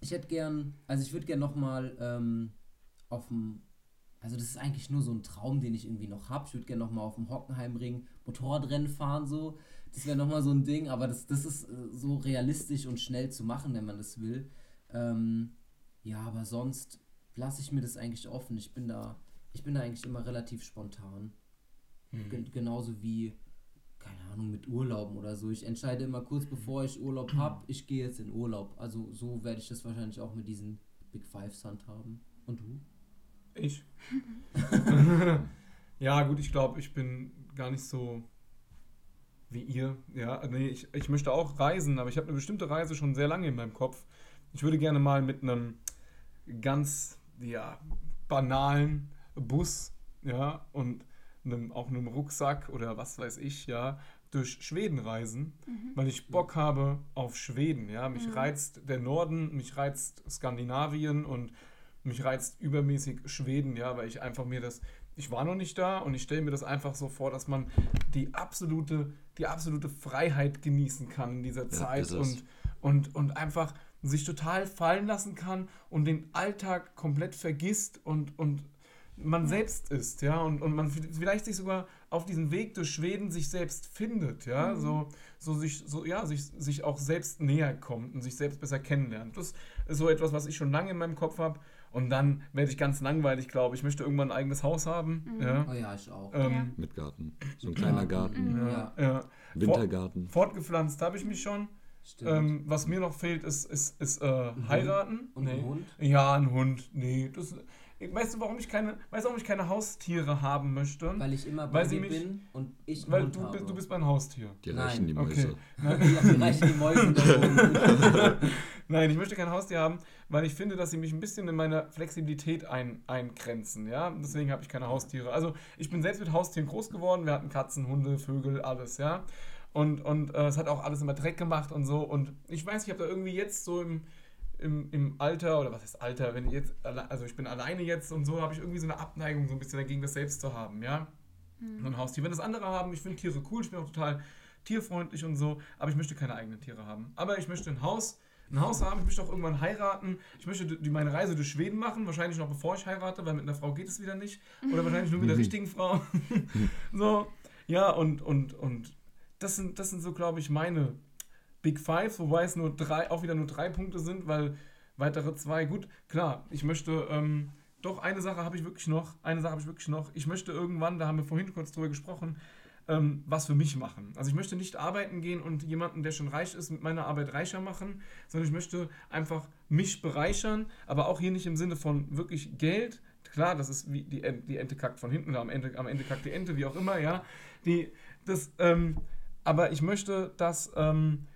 Ich hätte gern, also ich würde gern nochmal ähm, auf dem, also das ist eigentlich nur so ein Traum, den ich irgendwie noch habe. Ich würde gern nochmal auf dem Hockenheimring Motorradrennen fahren, so. Das wäre nochmal so ein Ding, aber das, das ist äh, so realistisch und schnell zu machen, wenn man das will. Ähm, ja, aber sonst lasse ich mir das eigentlich offen. Ich bin da, ich bin da eigentlich immer relativ spontan. Mhm. Gen genauso wie, keine Ahnung, mit Urlauben oder so. Ich entscheide immer kurz bevor ich Urlaub habe, ich gehe jetzt in Urlaub. Also so werde ich das wahrscheinlich auch mit diesen Big Fives handhaben. Und du? Ich? <laughs> <laughs> ja, gut, ich glaube, ich bin gar nicht so wie ihr. Ja, nee, ich, ich möchte auch reisen, aber ich habe eine bestimmte Reise schon sehr lange in meinem Kopf. Ich würde gerne mal mit einem ganz, ja, banalen Bus, ja, und einem, auch einem Rucksack oder was weiß ich, ja, durch Schweden reisen, weil ich Bock habe auf Schweden, ja. Mich reizt der Norden, mich reizt Skandinavien und mich reizt übermäßig Schweden, ja, weil ich einfach mir das, ich war noch nicht da und ich stelle mir das einfach so vor, dass man die absolute, die absolute Freiheit genießen kann in dieser Zeit und, und, und einfach sich total fallen lassen kann und den Alltag komplett vergisst und, und man selbst ist, ja, und, und man vielleicht sich sogar auf diesem Weg durch Schweden sich selbst findet, ja, so, so sich, so, ja, sich, sich auch selbst näher kommt und sich selbst besser kennenlernt. Das ist so etwas, was ich schon lange in meinem Kopf habe. Und dann werde ich ganz langweilig, glaube ich. Ich möchte irgendwann ein eigenes Haus haben. Ja. Oh ja, ich auch. Ähm, Mit Garten. So ein kleiner Garten. ja. Ja. Wintergarten. Fortgepflanzt habe ich mich schon. Stimmt. Ähm, was mir noch fehlt, ist, ist, ist äh, heiraten. Und ein Hund? Ja, ein Hund. Nee, das, weißt du, warum ich keine, weißt du, warum ich keine Haustiere haben möchte? Weil ich immer weil bei sie dir mich- bin und ich Weil Hund du, habe. bist- du bist mein Haustier. Die Nein. reichen die Okay. Mäuse. <laughs> ja, mir reichen die Mäuse da oben. <laughs> Nein, ich möchte kein Haustier haben, weil ich finde, dass sie mich ein bisschen in meiner Flexibilität ein, eingrenzen. Ja? Deswegen habe ich keine Haustiere. Also ich bin selbst mit Haustieren groß geworden. Wir hatten Katzen, Hunde, Vögel, alles, ja. Und, und äh, es hat auch alles immer Dreck gemacht und so. Und ich weiß, ich habe da irgendwie jetzt so im, im, im Alter, oder was heißt Alter, wenn ich jetzt, also ich bin alleine jetzt und so, habe ich irgendwie so eine Abneigung so ein bisschen dagegen, das selbst zu haben, ja. So ein Haustier. Wenn das andere haben, ich finde Tiere cool, ich bin auch total tierfreundlich und so, aber ich möchte keine eigenen Tiere haben. Aber ich möchte ein Haus, ein Haus haben, ich möchte auch irgendwann heiraten, ich möchte die, meine Reise durch Schweden machen, wahrscheinlich noch bevor ich heirate, weil mit einer Frau geht es wieder nicht. Oder wahrscheinlich nur mit der richtigen Frau. <laughs> so, ja, und, und, und das sind, das sind so, glaube ich, meine Big Five, wobei es nur drei, auch wieder nur drei Punkte sind, weil weitere zwei, gut, klar, ich möchte, ähm, doch eine Sache habe ich wirklich noch, eine Sache habe ich wirklich noch, ich möchte irgendwann, da haben wir vorhin kurz drüber gesprochen, ähm, was für mich machen. Also ich möchte nicht arbeiten gehen und jemanden, der schon reich ist, mit meiner Arbeit reicher machen, sondern ich möchte einfach mich bereichern, aber auch hier nicht im Sinne von wirklich Geld. Klar, das ist wie die, die Ente kackt von hinten, am Ende, am Ende kackt die Ente, wie auch immer, ja. Die, das, ähm, aber ich möchte, dass ähm,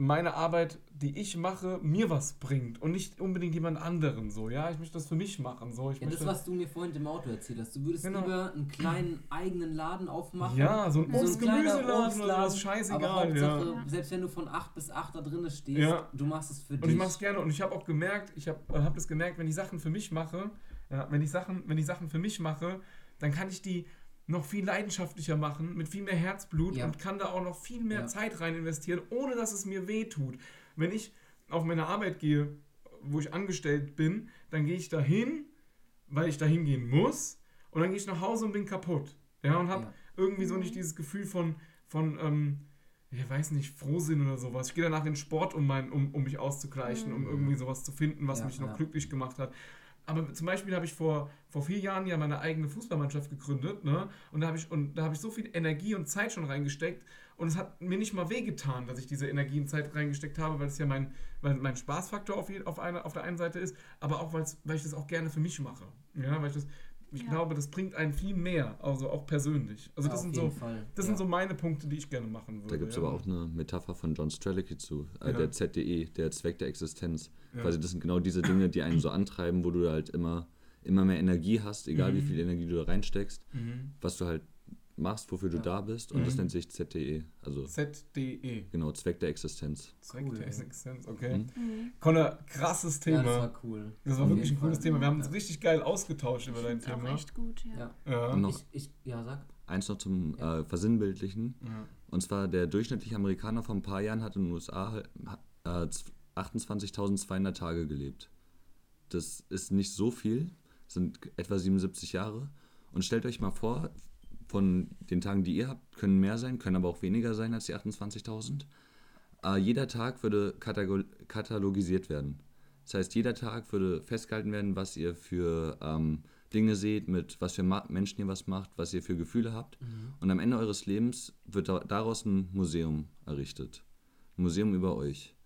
meine Arbeit, die ich mache, mir was bringt und nicht unbedingt jemand anderen so, ja. Ich möchte das für mich machen, so. Ich Ja, das, was du mir vorhin im Auto erzählt hast. Du würdest Genau. lieber einen kleinen eigenen Laden aufmachen. Ja, so ein So Obst-Gemüseladen oder sowas, scheißegal, Aber Hauptsache, ja. selbst wenn du von 8 bis 8 da drin stehst, Ja. du machst es für dich. Und ich mache es gerne und ich habe auch gemerkt, ich habe äh, hab das gemerkt, wenn ich Sachen für mich mache, ja, wenn ich Sachen, wenn ich Sachen für mich mache, dann kann ich die noch viel leidenschaftlicher machen, mit viel mehr Herzblut Ja. und kann da auch noch viel mehr Ja. Zeit rein investieren, ohne dass es mir weh tut. Wenn ich auf meine Arbeit gehe, wo ich angestellt bin, dann gehe ich dahin, weil ich dahin gehen muss und dann gehe ich nach Hause und bin kaputt. Ja, und habe Ja. irgendwie so nicht dieses Gefühl von, von ähm, ich weiß nicht, Frohsinn oder sowas. Ich gehe danach in den Sport, um, mein, um, um mich auszugleichen, um irgendwie sowas zu finden, was Ja, mich noch ja. glücklich gemacht hat. Aber zum Beispiel habe ich vor, vor vier Jahren ja meine eigene Fußballmannschaft gegründet, ne? Und da habe ich, und ich so viel Energie und Zeit schon reingesteckt. Und es hat mir nicht mal wehgetan, dass ich diese Energie und Zeit reingesteckt habe, weil es ja mein, weil mein Spaßfaktor auf, je, auf, eine, auf der einen Seite ist, aber auch weil ich das auch gerne für mich mache. Ja, weil ich das Ich Ja. glaube, das bringt einen viel mehr, also auch persönlich. Also Ja, das auf sind jeden so, Fall. das Ja. sind so meine Punkte, die ich gerne machen würde. Da gibt es ja. aber auch eine Metapher von John Strelicky zu, äh, Ja. der ZDE, der Zweck der Existenz. Ja. Quasi das sind genau diese Dinge, die einen so antreiben, wo du halt immer, immer mehr Energie hast, egal wie Mhm. viel Energie du da reinsteckst, Mhm. was du halt machst, wofür du Ja. da bist. Und das Mhm. nennt sich ZDE, also ZDE. genau, Zweck der Existenz. Zweck Cool, der ey. Existenz, okay. Mhm. Mhm. Connor, krasses Ja, Thema. das war cool. Das war Auf wirklich ein cooles Fall. Thema. Wir haben uns Ja. richtig geil ausgetauscht über dein Find's auch Thema. echt gut, ja. Ja. Ja. Und noch Ich, ich, ja, sag. eins noch zum Ja. äh, Versinnbildlichen. Ja. Und zwar der durchschnittliche Amerikaner vor ein paar Jahren hat in den USA halt, äh, 28.200 Tage gelebt. Das ist nicht so viel, sind etwa 77 Jahre. Und stellt euch mal vor, von den Tagen, die ihr habt, können mehr sein, können aber auch weniger sein als die 28.000. Äh, jeder Tag würde katalogisiert werden. Das heißt, jeder Tag würde festgehalten werden, was ihr für ähm, Dinge seht, mit was für Ma Menschen ihr was macht, was ihr für Gefühle habt. Und am Ende eures Lebens wird da, daraus ein Museum errichtet. Ein Museum über euch.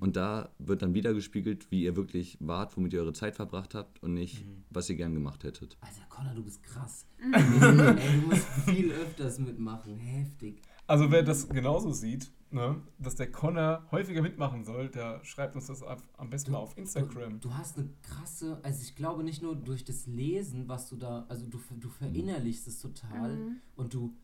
Und da wird dann wieder gespiegelt, wie ihr wirklich wart, womit ihr eure Zeit verbracht habt und nicht, was ihr gern gemacht hättet. Alter, Connor, du bist krass. Ey, du musst viel öfters mitmachen. Heftig. Also wer das genauso sieht, ne, dass der Connor häufiger mitmachen soll, der schreibt uns das ab, am besten mal auf Instagram. Du, du hast eine krasse, also ich glaube nicht nur durch das Lesen, was du da, also du, du verinnerlichst es total und du,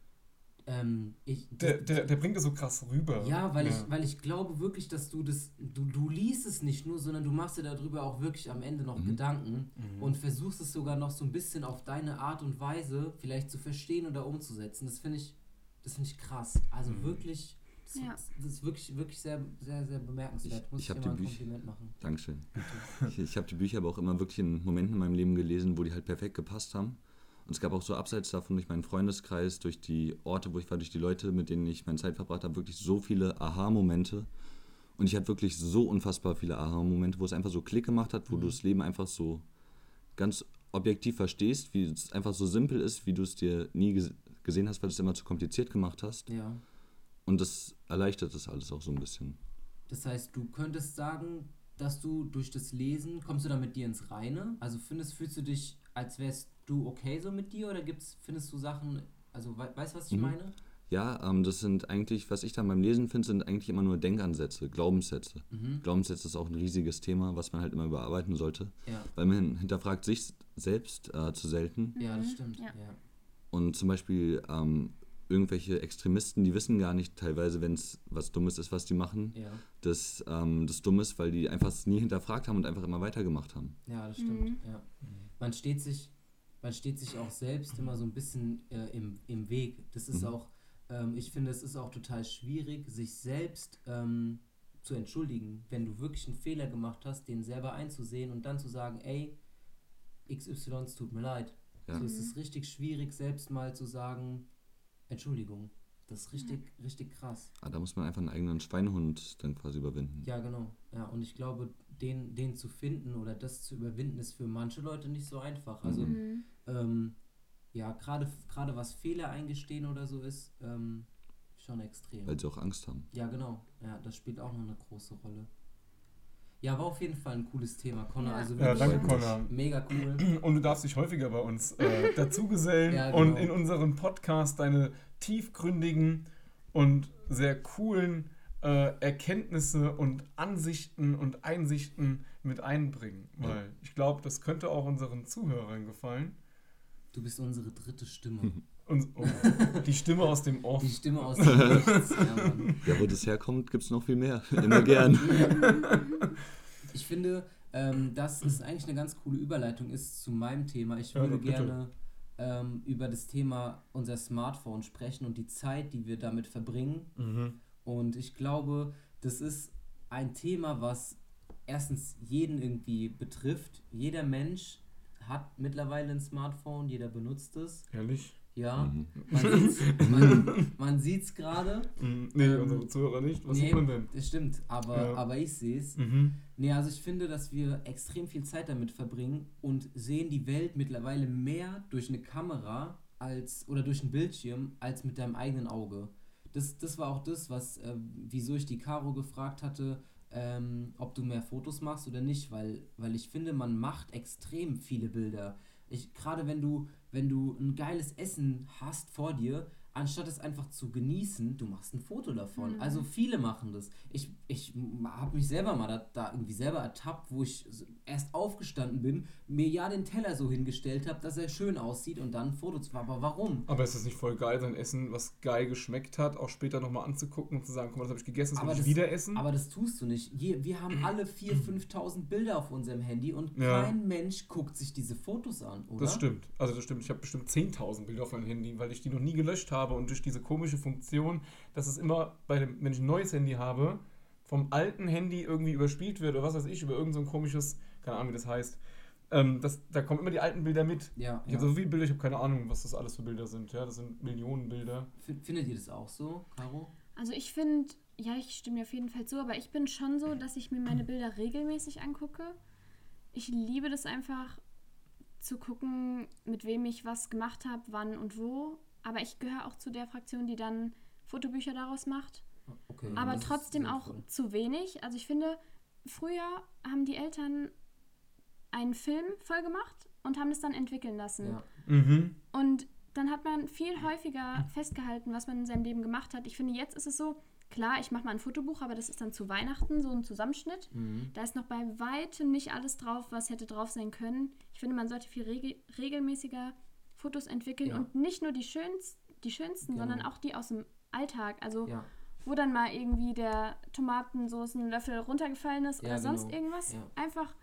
ähm, ich, Der, der, der bringt das so krass rüber. ja, weil ich, weil ich glaube wirklich, dass du das, du, du liest es nicht nur, sondern du machst dir darüber auch wirklich am Ende noch Gedanken und versuchst es sogar noch so ein bisschen auf deine Art und Weise vielleicht zu verstehen oder umzusetzen. Das finde ich, das finde ich krass. Also wirklich, das, Ja. das ist wirklich, wirklich sehr, sehr, sehr bemerkenswert. Ich- Muss ich ich, dir mal ein Bücher- Kompliment machen. Dankeschön. Ich, ich habe die Bücher aber auch immer wirklich in Momenten in meinem Leben gelesen, wo die halt perfekt gepasst haben. Und es gab auch so abseits davon durch meinen Freundeskreis, durch die Orte, wo ich war, durch die Leute, mit denen ich meine Zeit verbracht habe, wirklich so viele Aha-Momente. Und ich hatte wirklich so unfassbar viele Aha-Momente, wo es einfach so Klick gemacht hat, wo du das Leben einfach so ganz objektiv verstehst, wie es einfach so simpel ist, wie du es dir nie ges gesehen hast, weil du es immer zu kompliziert gemacht hast. Ja. Und das erleichtert das alles auch so ein bisschen. Das heißt, du könntest sagen, dass du durch das Lesen, kommst du da mit dir ins Reine? Also findest, fühlst du dich, als wärst du okay so mit dir oder gibt's, findest du Sachen, also we weißt du, was ich Mhm. meine? Ja, ähm, das sind eigentlich, was ich dann beim Lesen finde, sind eigentlich immer nur Denkansätze, Glaubenssätze. Mhm. Glaubenssätze ist auch ein riesiges Thema, was man halt immer überarbeiten sollte, Ja, weil man hinterfragt sich selbst äh, zu selten. ja, das stimmt. Ja. Und zum Beispiel ähm, irgendwelche Extremisten, die wissen gar nicht teilweise, wenn es was Dummes ist, was die machen, Ja, dass ähm, das dumm ist, weil die einfach nie hinterfragt haben und einfach immer weitergemacht haben. ja das stimmt. Ja. Man steht sich, man steht sich auch selbst immer so ein bisschen äh, im, im Weg. Das ist Mhm. auch, ähm, ich finde, es ist auch total schwierig, sich selbst ähm, zu entschuldigen, wenn du wirklich einen Fehler gemacht hast, den selber einzusehen und dann zu sagen, ey, XY, es tut mir leid. Ja. So ist es richtig schwierig, selbst mal zu sagen, Entschuldigung. Das ist richtig, richtig krass. Ah, da muss man einfach einen eigenen Schweinehund dann quasi überwinden. Ja, genau. Ja, und ich glaube, den, den zu finden oder das zu überwinden, ist für manche Leute nicht so einfach. Also, Mhm. ähm, ja, gerade gerade was Fehler eingestehen oder so ist, ähm, schon extrem. Weil sie auch Angst haben. Ja, genau. Ja, das spielt auch noch eine große Rolle. Ja, war auf jeden Fall ein cooles Thema, Connor. Ja. Also Ja, danke, Connor. mega cool. <clears throat> Und du darfst dich häufiger bei uns äh, <laughs> dazugesellen Ja, und genau. in unserem Podcast deine tiefgründigen und sehr coolen äh, Erkenntnisse und Ansichten und Einsichten mit einbringen. Weil ich glaube, das könnte auch unseren Zuhörern gefallen. Du bist unsere dritte Stimme. Und, oh, <laughs> die Stimme aus dem Off. Die Stimme aus dem Nichts. Ja. Ja, wo das herkommt, gibt es noch viel mehr. Immer gern. <laughs> Ich finde, ähm, dass es eigentlich eine ganz coole Überleitung ist zu meinem Thema. Ich Ja, würde bitte. gerne ähm, über das Thema unser Smartphone sprechen und die Zeit, die wir damit verbringen. Mhm. Und ich glaube, das ist ein Thema, was erstens jeden irgendwie betrifft. Jeder Mensch hat mittlerweile ein Smartphone, jeder benutzt es. Ehrlich? Ja, Mhm. man man sieht's gerade. Mhm. Nee, Ähm, unsere Zuhörer nicht. Was nee, sieht man denn? Das stimmt, aber, Ja. aber ich sehe es. Mhm. Nee, also ich finde, dass wir extrem viel Zeit damit verbringen und sehen die Welt mittlerweile mehr durch eine Kamera als oder durch einen Bildschirm als mit deinem eigenen Auge. Das, das war auch das, was, äh, wieso ich die Caro gefragt hatte, ähm, ob du mehr Fotos machst oder nicht, weil, weil ich finde, man macht extrem viele Bilder. Gerade wenn du, wenn du ein geiles Essen hast vor dir, anstatt es einfach zu genießen, du machst ein Foto davon. Mhm. Also viele machen das. Ich, ich habe mich selber mal da, da irgendwie selber ertappt, wo ich erst aufgestanden bin, mir ja den Teller so hingestellt habe, dass er schön aussieht und dann Fotos. Aber warum? Aber ist es nicht voll geil, sein Essen, was geil geschmeckt hat, auch später nochmal anzugucken und zu sagen, guck mal, das habe ich gegessen, das will ich wieder essen? aber das tust du nicht. Je, wir haben <clears throat> alle 4.000, 5.000 Bilder auf unserem Handy und Ja. kein Mensch guckt sich diese Fotos an, oder? Das stimmt. Also das stimmt. Ich habe bestimmt 10.000 Bilder auf meinem Handy, weil ich die noch nie gelöscht habe und durch diese komische Funktion, dass es immer, bei dem, wenn ich ein neues Handy habe, vom alten Handy irgendwie überspielt wird oder was weiß ich, über irgend so ein komisches, keine Ahnung wie das heißt, ähm, das, da kommen immer die alten Bilder mit. Ja, Ich ja. habe so viele Bilder, ich habe keine Ahnung, was das alles für Bilder sind. Ja, das sind Millionen Bilder. Findet ihr das auch so, Caro? Also ich finde, ja, ich stimme dir auf jeden Fall zu, aber ich bin schon so, dass ich mir meine Bilder regelmäßig angucke. Ich liebe das einfach zu gucken, mit wem ich was gemacht habe, wann und wo. Aber ich gehöre auch zu der Fraktion, die dann Fotobücher daraus macht. Okay. aber trotzdem auch zu wenig. Also ich finde, früher haben die Eltern einen Film voll gemacht und haben das dann entwickeln lassen. Ja. Mhm. Und dann hat man viel häufiger festgehalten, was man in seinem Leben gemacht hat. Ich finde, jetzt ist es so, klar, ich mache mal ein Fotobuch, aber das ist dann zu Weihnachten so ein Zusammenschnitt. Mhm. Da ist noch bei weitem nicht alles drauf, was hätte drauf sein können. Ich finde, man sollte viel regel regelmäßiger Fotos entwickeln Ja. und nicht nur die, schönst, die schönsten, Genau. sondern auch die aus dem Alltag. Also Ja. wo dann mal irgendwie der Tomatensoßenlöffel runtergefallen ist Ja, oder sonst genau. irgendwas. Ja. Einfach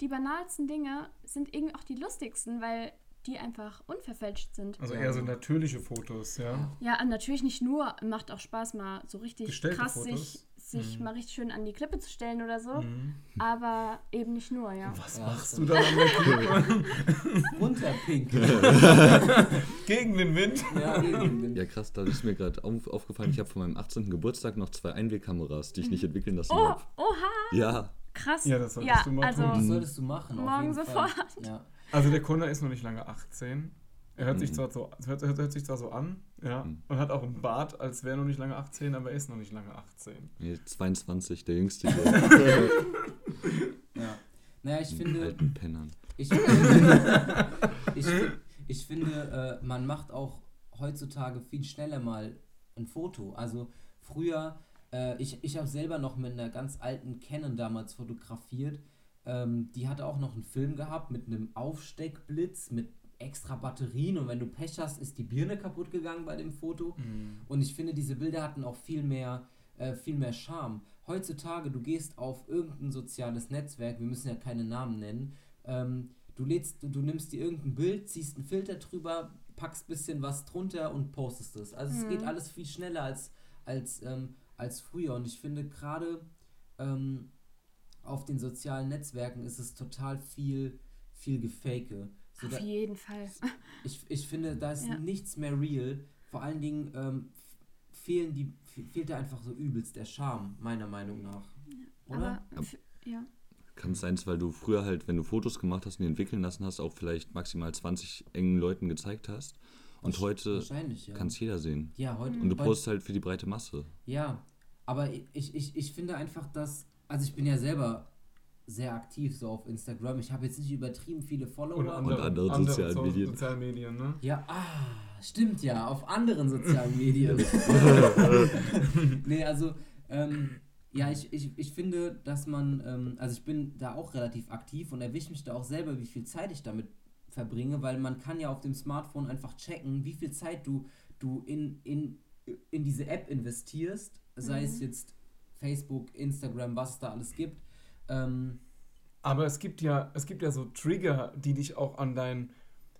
die banalsten Dinge sind irgendwie auch die lustigsten, weil die einfach unverfälscht sind. Also Ja. eher so natürliche Fotos, ja. Ja, und natürlich nicht nur, macht auch Spaß, mal so richtig Gestellte krass Fotos? sich, sich Mhm. mal richtig schön an die Klippe zu stellen oder so. Mhm. Aber eben nicht nur, ja. Was Ja, machst du dann an der Klippe? Runterpinkeln. <laughs> Gegen den Wind? ja, eben. Ja, krass, da ist mir gerade auf, aufgefallen, ich habe von meinem 18. Geburtstag noch zwei Einwegkameras, die ich nicht entwickeln lassen Oh, habe. oha, Ja, krass. Ja, das solltest du mal also, tun. Das solltest du machen. auf Morgen sofort. Ja. Also der Kunde ist noch nicht lange 18. Er hört, sich Mhm. zwar so, hört, hört, hört sich zwar so an, ja, Mhm. und hat auch einen Bart, als wäre er noch nicht lange 18, aber er ist noch nicht lange 18. nee, 22, der jüngste <laughs> ja. Naja, ich finde. alten Pennern. Ich, ich, ich finde, äh, man macht auch heutzutage viel schneller mal ein Foto. Also früher, äh, ich, ich habe selber noch mit einer ganz alten Canon damals fotografiert. Ähm, die hatte auch noch einen Film gehabt mit einem Aufsteckblitz, mit extra Batterien und wenn du Pech hast, ist die Birne kaputt gegangen bei dem Foto. Und ich finde, diese Bilder hatten auch viel mehr, äh, viel mehr Charme. Heutzutage, du gehst auf irgendein soziales Netzwerk, wir müssen ja keine Namen nennen, ähm, du, lädst, du, du nimmst dir irgendein Bild, ziehst einen Filter drüber, packst ein bisschen was drunter und postest es. Also es geht alles viel schneller als, als, ähm, als früher. Und ich finde gerade ähm, auf den sozialen Netzwerken ist es total viel, viel Gefake. So Auf da- jeden Fall. ich, ich finde, da ist Ja. nichts mehr real. Vor allen Dingen ähm, fehlen die, fe- fehlt da einfach so übelst der Charme, meiner Meinung nach. Oder? Aber, ja. Kann es sein, weil du früher halt, wenn du Fotos gemacht hast und die entwickeln lassen hast, auch vielleicht maximal 20 engen Leuten gezeigt hast. Und Wahrsch- heute ja. kann es jeder sehen. ja, heute. Und du heute- postest halt für die breite Masse. Ja, aber ich, ich, ich finde einfach, dass. Also, ich bin ja selber sehr aktiv so auf Instagram. Ich habe jetzt nicht übertrieben viele Follower. Und andere, andere andere sozialen so- Medien. sozialen Medien, ne? Ja, ah, stimmt ja, auf anderen sozialen Medien. <laughs> <laughs> nee, also, ähm, ja, ich, ich, ich finde, dass man, ähm, also ich bin da auch relativ aktiv und erwische mich da auch selber, wie viel Zeit ich damit verbringe, weil man kann ja auf dem Smartphone einfach checken, wie viel Zeit du, du in, in, in diese App investierst, sei es jetzt Facebook, Instagram, was es da alles gibt. Ähm, Aber es gibt ja, es gibt ja so Trigger, die dich auch an dein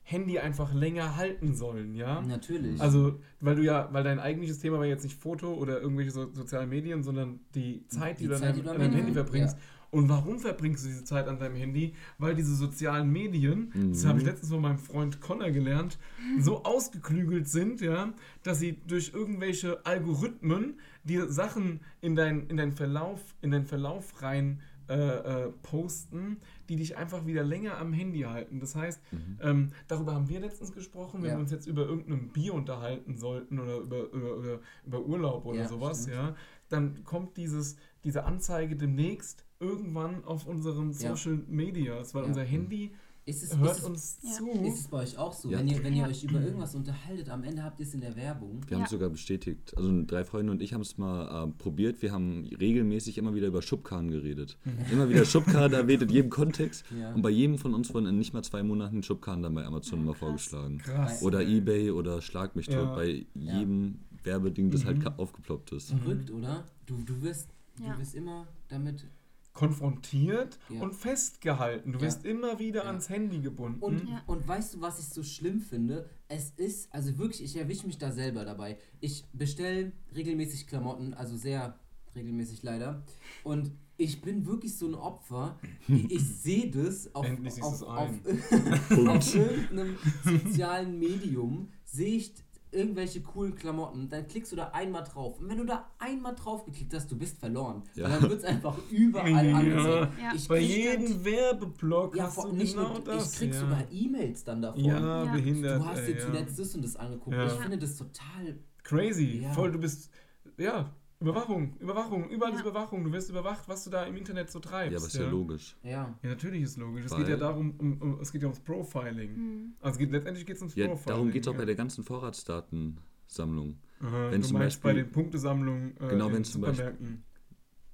Handy einfach länger halten sollen, ja? natürlich. Also, weil du ja, weil dein eigentliches Thema war jetzt nicht Foto oder irgendwelche so, sozialen Medien, sondern die Zeit, die, Die du an deinem, die du am an deinem Handy Handy verbringst. ja. Und warum verbringst du diese Zeit an deinem Handy? Weil diese sozialen Medien, das Mhm. habe ich letztens von meinem Freund Connor gelernt, so ausgeklügelt sind, ja, dass sie durch irgendwelche Algorithmen dir Sachen in deinen in dein Verlauf, in deinen Verlauf rein äh, äh, posten, die dich einfach wieder länger am Handy halten. Das heißt, ähm, darüber haben wir letztens gesprochen, wenn Ja. wir uns jetzt über irgendein Bier unterhalten sollten oder über, über, über, über Urlaub oder Ja, sowas, stimmt. ja, dann kommt dieses, diese Anzeige demnächst irgendwann auf unseren Ja. Social Medias, weil Ja. unser Handy Ist es, hört ist es, uns Ja. zu. ist es bei euch auch so? Ja. Wenn ihr, wenn ihr Ja. euch über irgendwas unterhaltet, am Ende habt ihr es in der Werbung. Wir haben Ja. es sogar bestätigt. Also drei Freunde und ich haben es mal äh, probiert. Wir haben regelmäßig immer wieder über Schubkarren geredet. Immer wieder Schubkarren erwähnt in jedem Kontext. Ja. Und bei jedem von uns wurden in nicht mal zwei Monaten Schubkarren dann bei Amazon mal vorgeschlagen. Krass. Oder Ebay oder Schlag mich tot. Ja. Bei jedem Werbeding, das halt ka- aufgeploppt ist. Verrückt, oder? Du, du wirst, Ja. du wirst immer damit. Konfrontiert Ja. und festgehalten. Du Ja. wirst immer wieder Ja. ans Handy gebunden. Und, Ja. und weißt du, was ich so schlimm finde? Es ist, also wirklich, ich erwische mich da selber dabei. Ich bestelle regelmäßig Klamotten, also sehr regelmäßig leider. Und ich bin wirklich so ein Opfer. Ich, <laughs> sehe das auf, Endlich siehst auf, auf, <laughs> auf irgendeinem sozialen Medium, sehe ich irgendwelche coolen Klamotten, dann klickst du da einmal drauf. Und wenn du da einmal drauf geklickt hast, du bist verloren. Ja. Weil dann wird es einfach <laughs> überall Ja. angezeigt. Ja. Ich Bei jedem Werbeblock ja, hast vor, du nicht genau nur, das. ich krieg ja. sogar E-Mails dann davon. ja, Ja. behindert. Du hast dir ja. zuletzt das und das angeguckt. Ja. Ich finde das total. Crazy. Ja. Voll, du bist. Ja, Überwachung, Überwachung, überall ist Ja. Überwachung. Du wirst überwacht, was du da im Internet so treibst. Ja, aber ist ja logisch. Ja. Ja, natürlich ist logisch. Es Weil- geht ja darum, um, um, es geht ja ums Profiling. Hm. Also es geht, letztendlich geht es ums Ja, Profiling. darum geht es auch ja. bei der ganzen Vorratsdatensammlung. Aha, wenn du zum meinst Beispiel- bei den Punktesammlungen äh, Genau, in wenn zum Beispiel- Supermärkten.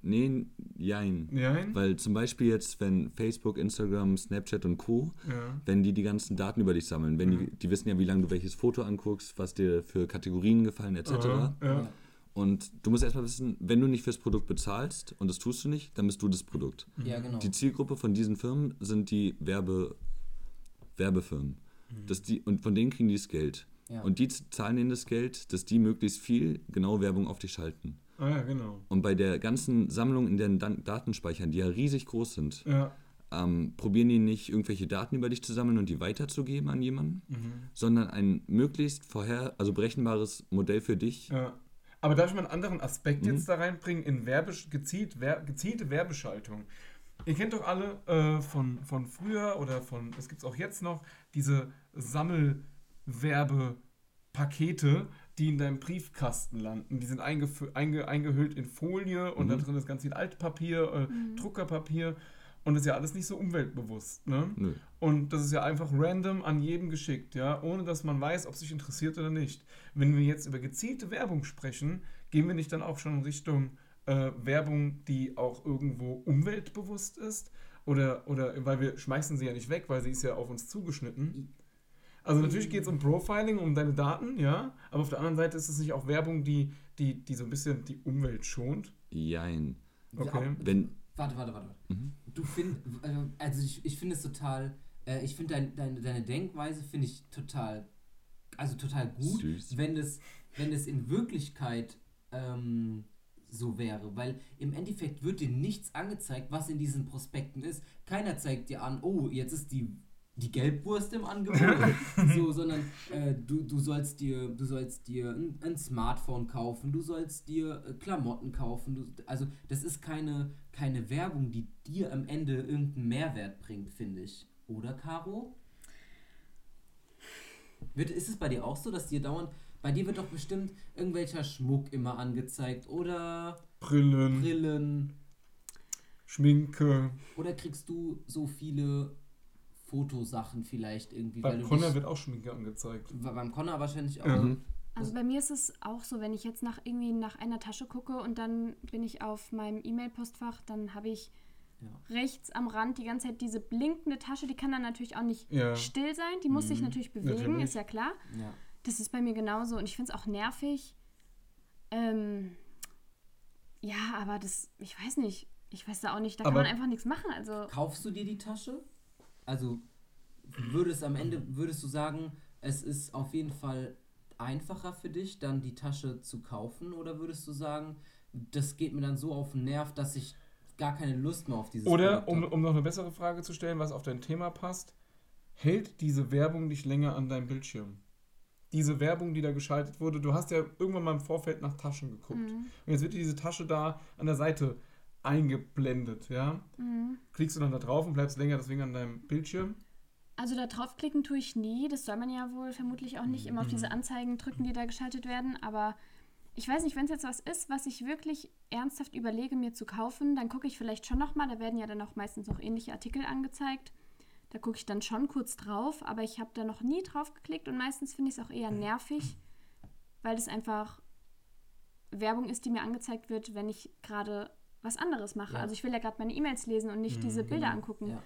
Nee, jein. Nein? Weil zum Beispiel jetzt, wenn Facebook, Instagram, Snapchat und Co., Ja. wenn die die ganzen Daten über dich sammeln, wenn die, die wissen ja, wie lange du welches Foto anguckst, was dir für Kategorien gefallen, etc. Aha, ja. Und du musst erstmal wissen, wenn du nicht fürs Produkt bezahlst, und das tust du nicht, dann bist du das Produkt. Ja, genau. Die Zielgruppe von diesen Firmen sind die Werbe, Werbefirmen. Das die, und von denen kriegen die das Geld. Ja. Und die zahlen ihnen das Geld, dass die möglichst viel genau Werbung auf dich schalten. Ah ja, genau. Und bei der ganzen Sammlung in den Datenspeichern, die ja riesig groß sind, Ja. ähm, probieren die nicht irgendwelche Daten über dich zu sammeln und die weiterzugeben an jemanden, Mhm. sondern ein möglichst vorher, also berechenbares Modell für dich. Ja. Aber darf ich mal einen anderen Aspekt Mhm. jetzt da reinbringen in Werbesch gezielt, wer gezielte Werbeschaltung? Ihr kennt doch alle äh, von, von früher oder von, das gibt es auch jetzt noch, diese Sammelwerbepakete, die in deinem Briefkasten landen. Die sind einge eingehüllt in Folie und da Mhm. drin ist ganz viel Altpapier, äh, Druckerpapier und das ist ja alles nicht so umweltbewusst. Ne? Nö. Und das ist ja einfach random an jedem geschickt, ja, ohne dass man weiß, ob sich interessiert oder nicht. Wenn wir jetzt über gezielte Werbung sprechen, gehen wir nicht dann auch schon in Richtung äh, Werbung, die auch irgendwo umweltbewusst ist? Oder, oder weil wir schmeißen sie ja nicht weg, weil sie ist ja auf uns zugeschnitten. Also natürlich geht es um Profiling, um deine Daten, ja, aber auf der anderen Seite ist es nicht auch Werbung, die, die, die so ein bisschen die Umwelt schont. Jein. Okay. Wenn, Warte, warte, warte. Mhm. Du findest, also ich, ich finde es total, äh, ich finde dein, deine, deine Denkweise finde ich total, also total gut, Süß. wenn es, wenn es in Wirklichkeit ähm, so wäre, weil im Endeffekt wird dir nichts angezeigt, was in diesen Prospekten ist. Keiner zeigt dir an, oh, jetzt ist die die Gelbwurst im Angebot, <laughs> so, sondern äh, du, du sollst dir, du sollst dir ein, ein Smartphone kaufen, du sollst dir äh, Klamotten kaufen, du, also das ist keine, keine Werbung, die dir am Ende irgendeinen Mehrwert bringt, finde ich. Oder, Caro? Wird, ist es bei dir auch so, dass dir dauernd, bei dir wird doch bestimmt irgendwelcher Schmuck immer angezeigt oder Brillen, Brillen Schminke. oder kriegst du so viele Fotosachen vielleicht irgendwie, weil Beim du Connor wird auch Schminke angezeigt. beim Connor wahrscheinlich auch. Mhm. Also bei mir ist es auch so, wenn ich jetzt nach irgendwie nach einer Tasche gucke und dann bin ich auf meinem E-Mail-Postfach, dann habe ich Ja. rechts am Rand die ganze Zeit diese blinkende Tasche, die kann dann natürlich auch nicht Ja. still sein, die muss sich natürlich bewegen, Natürlich. ist ja klar. Ja. Das ist bei mir genauso und ich finde es auch nervig. Ähm, ja, aber das, ich weiß nicht, ich weiß da auch nicht, da kann Aber- man einfach nichts machen. Also Kaufst du dir die Tasche? Also würdest am Ende würdest du sagen, es ist auf jeden Fall einfacher für dich, dann die Tasche zu kaufen, oder würdest du sagen, das geht mir dann so auf den Nerv, dass ich gar keine Lust mehr auf dieses Oder, um, um noch eine bessere Frage zu stellen, was auf dein Thema passt, hält diese Werbung dich länger an deinem Bildschirm? Diese Werbung, die da geschaltet wurde, du hast ja irgendwann mal im Vorfeld nach Taschen geguckt. Mhm. Und jetzt wird dir diese Tasche da an der Seite eingeblendet, ja? Mhm. Klickst du dann da drauf und bleibst länger deswegen an deinem Bildschirm? Also da draufklicken tue ich nie. Das soll man ja wohl vermutlich auch nicht immer auf diese Anzeigen drücken, die da geschaltet werden. Aber ich weiß nicht, wenn es jetzt was ist, was ich wirklich ernsthaft überlege, mir zu kaufen, dann gucke ich vielleicht schon nochmal. Da werden ja dann auch meistens noch ähnliche Artikel angezeigt. Da gucke ich dann schon kurz drauf, aber ich habe da noch nie drauf geklickt und meistens finde ich es auch eher nervig, weil das einfach Werbung ist, die mir angezeigt wird, wenn ich gerade was anderes mache. Ja. Also ich will ja gerade meine E-Mails lesen und nicht diese Bilder Genau. angucken. Ja.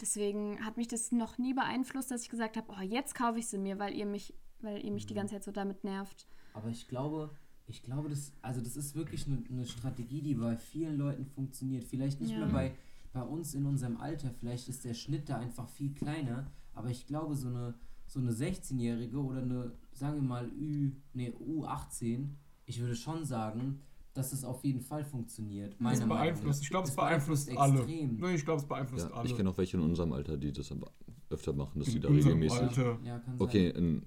Deswegen hat mich das noch nie beeinflusst, dass ich gesagt habe, oh, jetzt kaufe ich sie mir, weil ihr mich, weil ihr mich die ganze Zeit so damit nervt. Aber ich glaube, ich glaube, das, also das ist wirklich eine, eine Strategie, die bei vielen Leuten funktioniert. Vielleicht nicht Ja. mehr bei, bei uns in unserem Alter, vielleicht ist der Schnitt da einfach viel kleiner, aber ich glaube, so eine, so eine 16-Jährige oder eine, sagen wir mal, Ü, nee, U18, ich würde schon sagen, dass es auf jeden Fall funktioniert. Meinung nach. beeinflusst, ich glaube, es Es beeinflusst alle. extrem. Nee, ich glaube, es beeinflusst Ja, alle. ich kenne auch welche in unserem Alter, die das aber öfter machen, dass die In da unserem regelmäßig. Alter. Ja, kann Okay, sein. in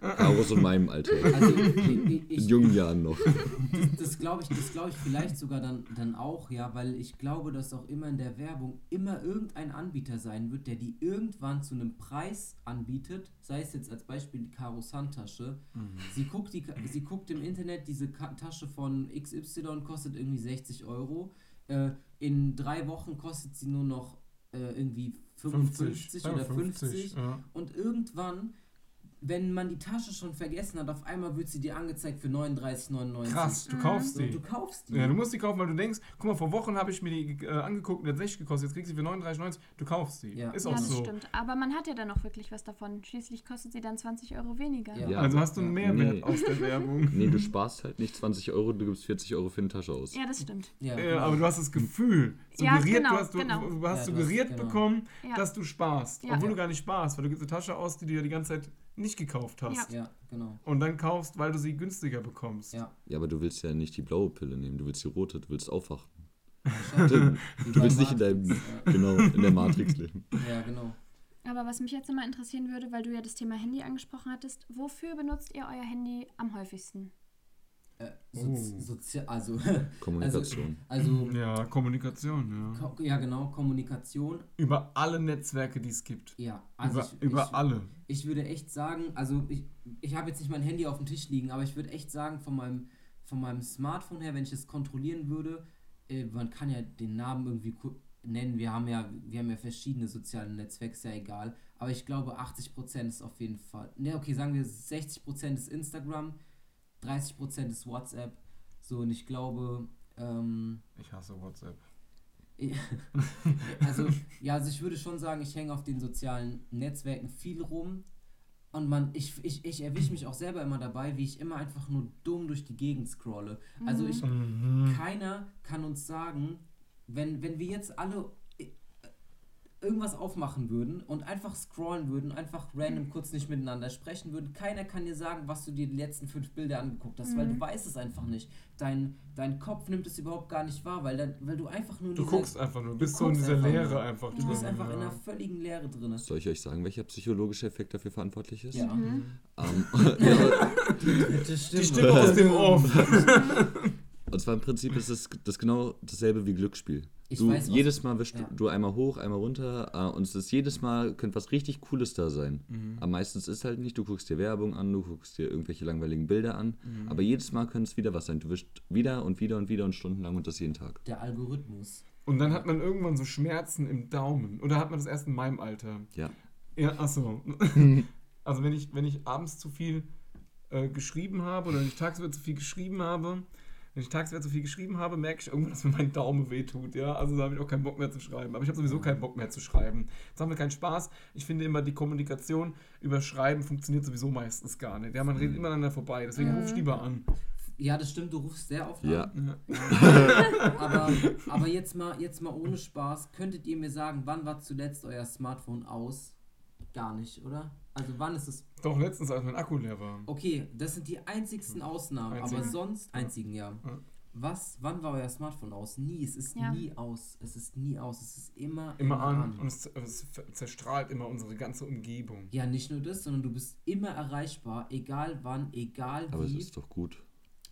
Karos und meinem Alter. Also, ich, ich, In jungen Jahren noch. das, das glaube ich, das glaube ich vielleicht sogar dann, dann auch, ja, weil ich glaube, dass auch immer in der Werbung immer irgendein Anbieter sein wird, der die irgendwann zu einem Preis anbietet, sei es jetzt als Beispiel die Karos Handtasche. Sie, guckt die, sie guckt im Internet, diese Tasche von XY kostet irgendwie 60 Euro. Äh, in drei Wochen kostet sie nur noch äh, irgendwie 55 sagen wir oder 50. Ja. Und irgendwann, wenn man die Tasche schon vergessen hat, auf einmal wird sie dir angezeigt für 39,99. Krass, du kaufst So, die. du kaufst die. Ja, du musst die kaufen, weil du denkst, guck mal, vor Wochen habe ich mir die äh, angeguckt und die hat 60 gekostet, jetzt kriegst du sie für 39,90, du kaufst die. Ja. Ist Ja, auch das so. stimmt. Aber man hat ja dann auch wirklich was davon. Schließlich kostet sie dann 20 Euro weniger. Ja. Ja. Also hast du einen Ja. Mehrwert Nee. aus der Werbung. Nee, du sparst halt nicht 20 Euro, du gibst 40 Euro für eine Tasche aus. Ja, das stimmt. Ja, Ja, genau. aber du hast das Gefühl, Ja, suggeriert, genau, du hast, du, genau. du hast Ja, suggeriert genau. bekommen, Ja. dass du sparst. Ja. Obwohl Ja. du gar nicht sparst, weil du gibst eine Tasche aus, die du ja die ganze Zeit nicht gekauft hast. ja, genau. Und dann kaufst, weil du sie günstiger bekommst. Ja. Ja, aber du willst ja nicht die blaue Pille nehmen, du willst die rote, du willst aufwachen. Du <laughs> Du willst nicht in deinem, genau, in der Matrix leben. Ja, genau. Aber was mich jetzt nochmal interessieren würde, weil du ja das Thema Handy angesprochen hattest, wofür benutzt ihr euer Handy am häufigsten? Äh, Oh. Sozi Sozi <laughs> also, Kommunikation. also, also Ja, Kommunikation, ja. ko ja, genau, Kommunikation. Über alle Netzwerke, die es gibt. Ja, also über ich, über ich, alle. ich würde echt sagen, also ich, ich habe jetzt nicht mein Handy auf dem Tisch liegen, aber ich würde echt sagen, von meinem, von meinem Smartphone her, wenn ich es kontrollieren würde, äh, man kann ja den Namen irgendwie nennen, wir haben ja, wir haben ja verschiedene soziale Netzwerke, ist ja egal, aber ich glaube 80% ist auf jeden Fall, ne okay, sagen wir 60% ist Instagram, 30% ist WhatsApp, so und ich glaube, ähm, Ich hasse WhatsApp. <laughs> also, ja, also ich würde schon sagen, ich hänge auf den sozialen Netzwerken viel rum. Und man, ich, ich, ich erwische mich auch selber immer dabei, wie ich immer einfach nur dumm durch die Gegend scrolle. Also ich, Mhm. keiner kann uns sagen, wenn, wenn wir jetzt alle irgendwas aufmachen würden und einfach scrollen würden, einfach random kurz nicht miteinander sprechen würden, keiner kann dir sagen, was du dir die letzten fünf Bilder angeguckt hast, weil du weißt es einfach nicht. Dein, dein Kopf nimmt es überhaupt gar nicht wahr, weil, dann, weil du einfach nur Du dieser- guckst einfach nur, bist so in dieser einfach Leere nur. einfach Du bist drin, einfach ja. in einer völligen Leere drin. Soll ich euch sagen, welcher psychologische Effekt dafür verantwortlich ist? Ja. Mhm. Ähm, ja, <laughs> Dritte <laughs> Die Stimme. Stimme aus dem Off. und zwar im Prinzip ist es das genau dasselbe wie Glücksspiel. Ich du, weiß, jedes Mal wischst Ja. du einmal hoch, einmal runter äh, und es ist jedes Mal, könnte was richtig Cooles da sein. Mhm. Aber meistens ist halt nicht, du guckst dir Werbung an, du guckst dir irgendwelche langweiligen Bilder an, Mhm. aber jedes Mal könnte es wieder was sein. Du wischst wieder und wieder und wieder und stundenlang und das jeden Tag. Der Algorithmus. Und dann hat man irgendwann so Schmerzen im Daumen. Oder hat man das erst in meinem Alter? Ja. Ja, achso. <laughs> also wenn ich, wenn ich abends zu viel äh, geschrieben habe oder wenn ich tagsüber zu viel geschrieben habe, wenn ich tagsüber zu viel geschrieben habe, merke ich irgendwann, dass mir mein Daumen wehtut. Ja? Also da habe ich auch keinen Bock mehr zu schreiben. Aber ich habe sowieso keinen Bock mehr zu schreiben. Das haben wir keinen Spaß. Ich finde immer, die Kommunikation über Schreiben funktioniert sowieso meistens gar nicht. Ja, man redet immer aneinander vorbei. Deswegen ruf ich lieber an. Ja, das stimmt, du rufst sehr oft Ja. an. <laughs> Aber, aber jetzt, mal, jetzt mal ohne Spaß, könntet ihr mir sagen, wann war zuletzt euer Smartphone aus? Gar nicht, oder? Also wann ist es? Doch, letztens, als mein Akku leer war. Okay, das sind die einzigsten Ausnahmen, aber Einzigen. sonst einzigen, ja. Ja. Was, wann war euer Smartphone aus? Nie, es ist Ja. nie aus. Es ist nie aus, es ist immer, Immer an. Und es, es zerstrahlt immer unsere ganze Umgebung. Ja, nicht nur das, sondern du bist immer erreichbar, egal wann, egal Aber es wie. ist doch gut.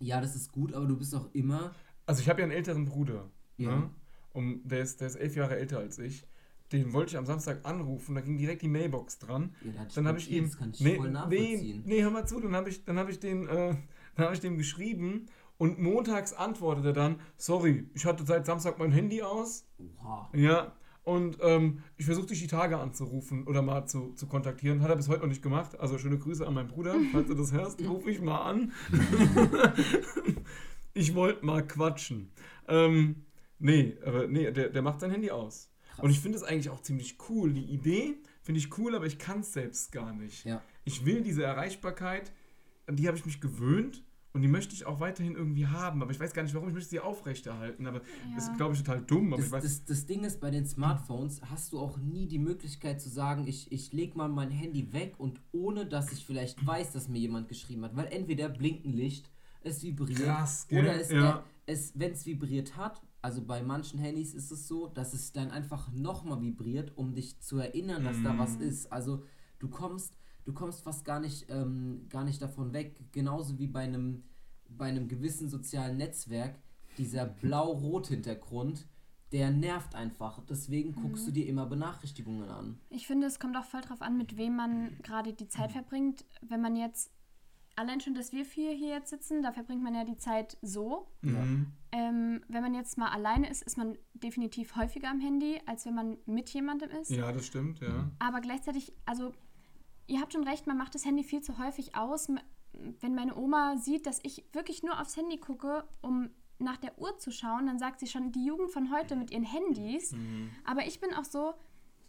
Ja, das ist gut, aber du bist auch immer. Also ich habe ja einen älteren Bruder. Ja. Ne? Und der ist, der ist elf Jahre älter als ich. Den wollte ich am Samstag anrufen, da ging direkt die Mailbox dran. Ja, Dann habe ich ihm. Das kann ich nee, voll nee, nee, hör mal zu, dann habe ich, dann hab ich, den, äh, dann hab ich dem geschrieben und montags antwortet er dann: Sorry, ich hatte seit Samstag mein Handy aus. Oha. Ja. Und ähm, ich versuche dich die Tage anzurufen oder mal zu, zu kontaktieren. Hat er bis heute noch nicht gemacht. Also schöne Grüße an meinen Bruder. Falls du das hörst, ruf ich mal an. <laughs> ich wollte mal quatschen. Ähm, nee, aber nee, der, der macht sein Handy aus. Und ich finde es eigentlich auch ziemlich cool. Die Idee finde ich cool, aber ich kann es selbst gar nicht. Ja. Ich will diese Erreichbarkeit, an die habe ich mich gewöhnt und die möchte ich auch weiterhin irgendwie haben. Aber ich weiß gar nicht, warum ich möchte sie aufrechterhalten. Aber das ist, glaube ich, total dumm. Aber Das, ich weiß, das, das Ding ist, bei den Smartphones hast du auch nie die Möglichkeit zu sagen, ich, ich leg mal mein Handy weg und ohne, dass ich vielleicht weiß, dass mir jemand geschrieben hat. Weil entweder blinkt ein Licht, es vibriert Krass, gell? oder es, Ja. es wenn es vibriert hat, also bei manchen Handys ist es so, dass es dann einfach nochmal vibriert, um dich zu erinnern, dass da Mhm. was ist. Also du kommst, du kommst fast gar nicht, ähm, gar nicht davon weg. Genauso wie bei einem, bei einem gewissen sozialen Netzwerk, dieser <laughs> blau-rot-Hintergrund, der nervt einfach. Deswegen guckst du dir immer Benachrichtigungen an. Ich finde, es kommt auch voll drauf an, mit wem man gerade die Zeit verbringt. Wenn man jetzt, allein schon, dass wir vier hier jetzt sitzen, da verbringt man ja die Zeit so. Mhm. Ähm, wenn man jetzt mal alleine ist, ist man definitiv häufiger am Handy, als wenn man mit jemandem ist. Ja, das stimmt, ja. Aber gleichzeitig, also ihr habt schon recht, man macht das Handy viel zu häufig aus. Wenn meine Oma sieht, dass ich wirklich nur aufs Handy gucke, um nach der Uhr zu schauen, dann sagt sie schon, die Jugend von heute mit ihren Handys. Aber ich bin auch so,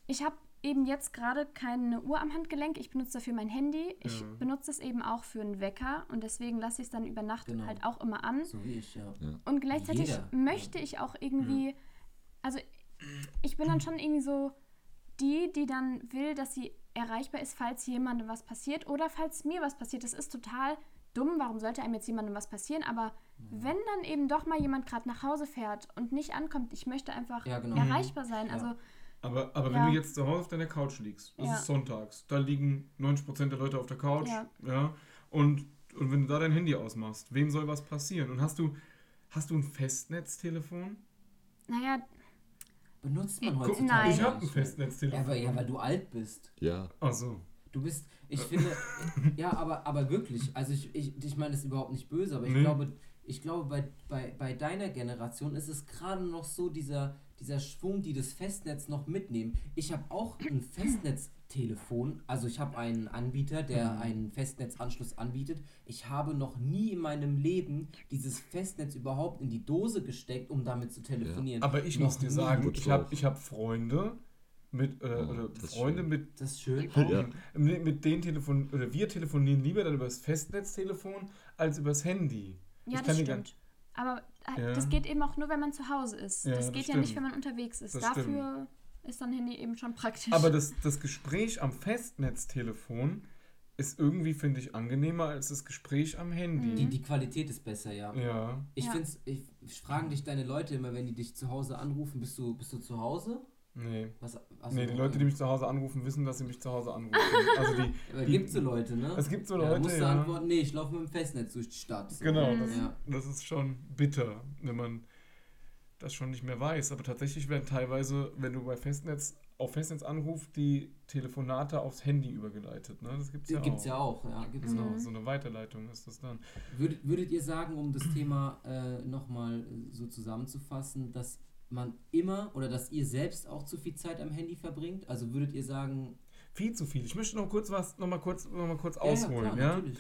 ich habe eben jetzt gerade keine Uhr am Handgelenk, ich benutze dafür mein Handy. Ich Ja. benutze es eben auch für einen Wecker und deswegen lasse ich es dann über Nacht Genau. halt auch immer an. So wie ich, ja. Und gleichzeitig Jeder. möchte ich auch irgendwie, also ich bin dann schon irgendwie so die, die dann will, dass sie erreichbar ist, falls jemandem was passiert oder falls mir was passiert. Das ist total dumm. Warum sollte einem jetzt jemandem was passieren? Aber wenn dann eben doch mal jemand gerade nach Hause fährt und nicht ankommt, ich möchte einfach Ja, genau. erreichbar sein. Ja. Also Aber, aber Ja. wenn du jetzt zu Hause auf deiner Couch liegst, das Ja. ist sonntags, da liegen 90% der Leute auf der Couch, Ja. ja, und, und wenn du da dein Handy ausmachst, wem soll was passieren? Und hast du, hast du ein Festnetztelefon? naja, Benutzt man heutzutage nein. Ich habe ein. Festnetztelefon. Ja, weil, ja, weil du alt bist. Ja. Ach so. Du bist, ich finde, ja, aber, aber wirklich, also ich, ich, ich meine das ist überhaupt nicht böse, aber ich Nee. glaube, ich glaube, bei, bei, bei deiner Generation ist es gerade noch so dieser, dieser Schwung, die das Festnetz noch mitnehmen. Ich habe auch ein <clears throat> Festnetztelefon, also ich habe einen Anbieter, der Mhm. einen Festnetzanschluss anbietet. Ich habe noch nie in meinem Leben dieses Festnetz überhaupt in die Dose gesteckt, um damit zu telefonieren. Aber ich Noch muss dir sagen, ich habe ich hab Freunde mit, äh, Oh, das Freunde schön. mit, Das ist schön. Ja. mit, mit denen telefon oder wir telefonieren lieber dann über das Festnetztelefon als übers Handy. ja, Ich das stimmt. Aber Ja. das geht eben auch nur, wenn man zu Hause ist. Ja, das das geht ja nicht, stimmt. wenn man unterwegs ist. Das Dafür ist dann Handy eben schon praktisch. Aber das, <laughs> das Gespräch am Festnetztelefon ist irgendwie, finde ich, angenehmer als das Gespräch am Handy. Die, die Qualität ist besser, ja. Ja. Ich Ja. find's, ich, fragen dich deine Leute immer, wenn die dich zu Hause anrufen, bist du, bist du zu Hause? Nee. Was, achso, Nee, die Leute, die mich zu Hause anrufen, wissen, dass sie mich zu Hause anrufen. <laughs> Also die, Aber die- gibt so Leute, ne? Es gibt so Ja, Leute, musst du ja. antworten, nee, ich laufe mit dem Festnetz durch die Stadt. So. Genau, das, Ja. das ist schon bitter, wenn man das schon nicht mehr weiß. Aber tatsächlich werden teilweise, wenn du bei Festnetz auf Festnetz anrufst, die Telefonate aufs Handy übergeleitet. Ne? Das gibt's ja Gibt's auch. ja auch, ja, gibt's Genau, auch. so eine Weiterleitung ist das dann. Würdet, würdet ihr sagen, um das Thema äh, nochmal äh, so zusammenzufassen, dass man immer oder dass ihr selbst auch zu viel Zeit am Handy verbringt? Also würdet ihr sagen, Viel zu viel. Ich möchte noch kurz was, noch mal kurz, noch mal kurz ja, ausholen. ja, klar, ja? natürlich.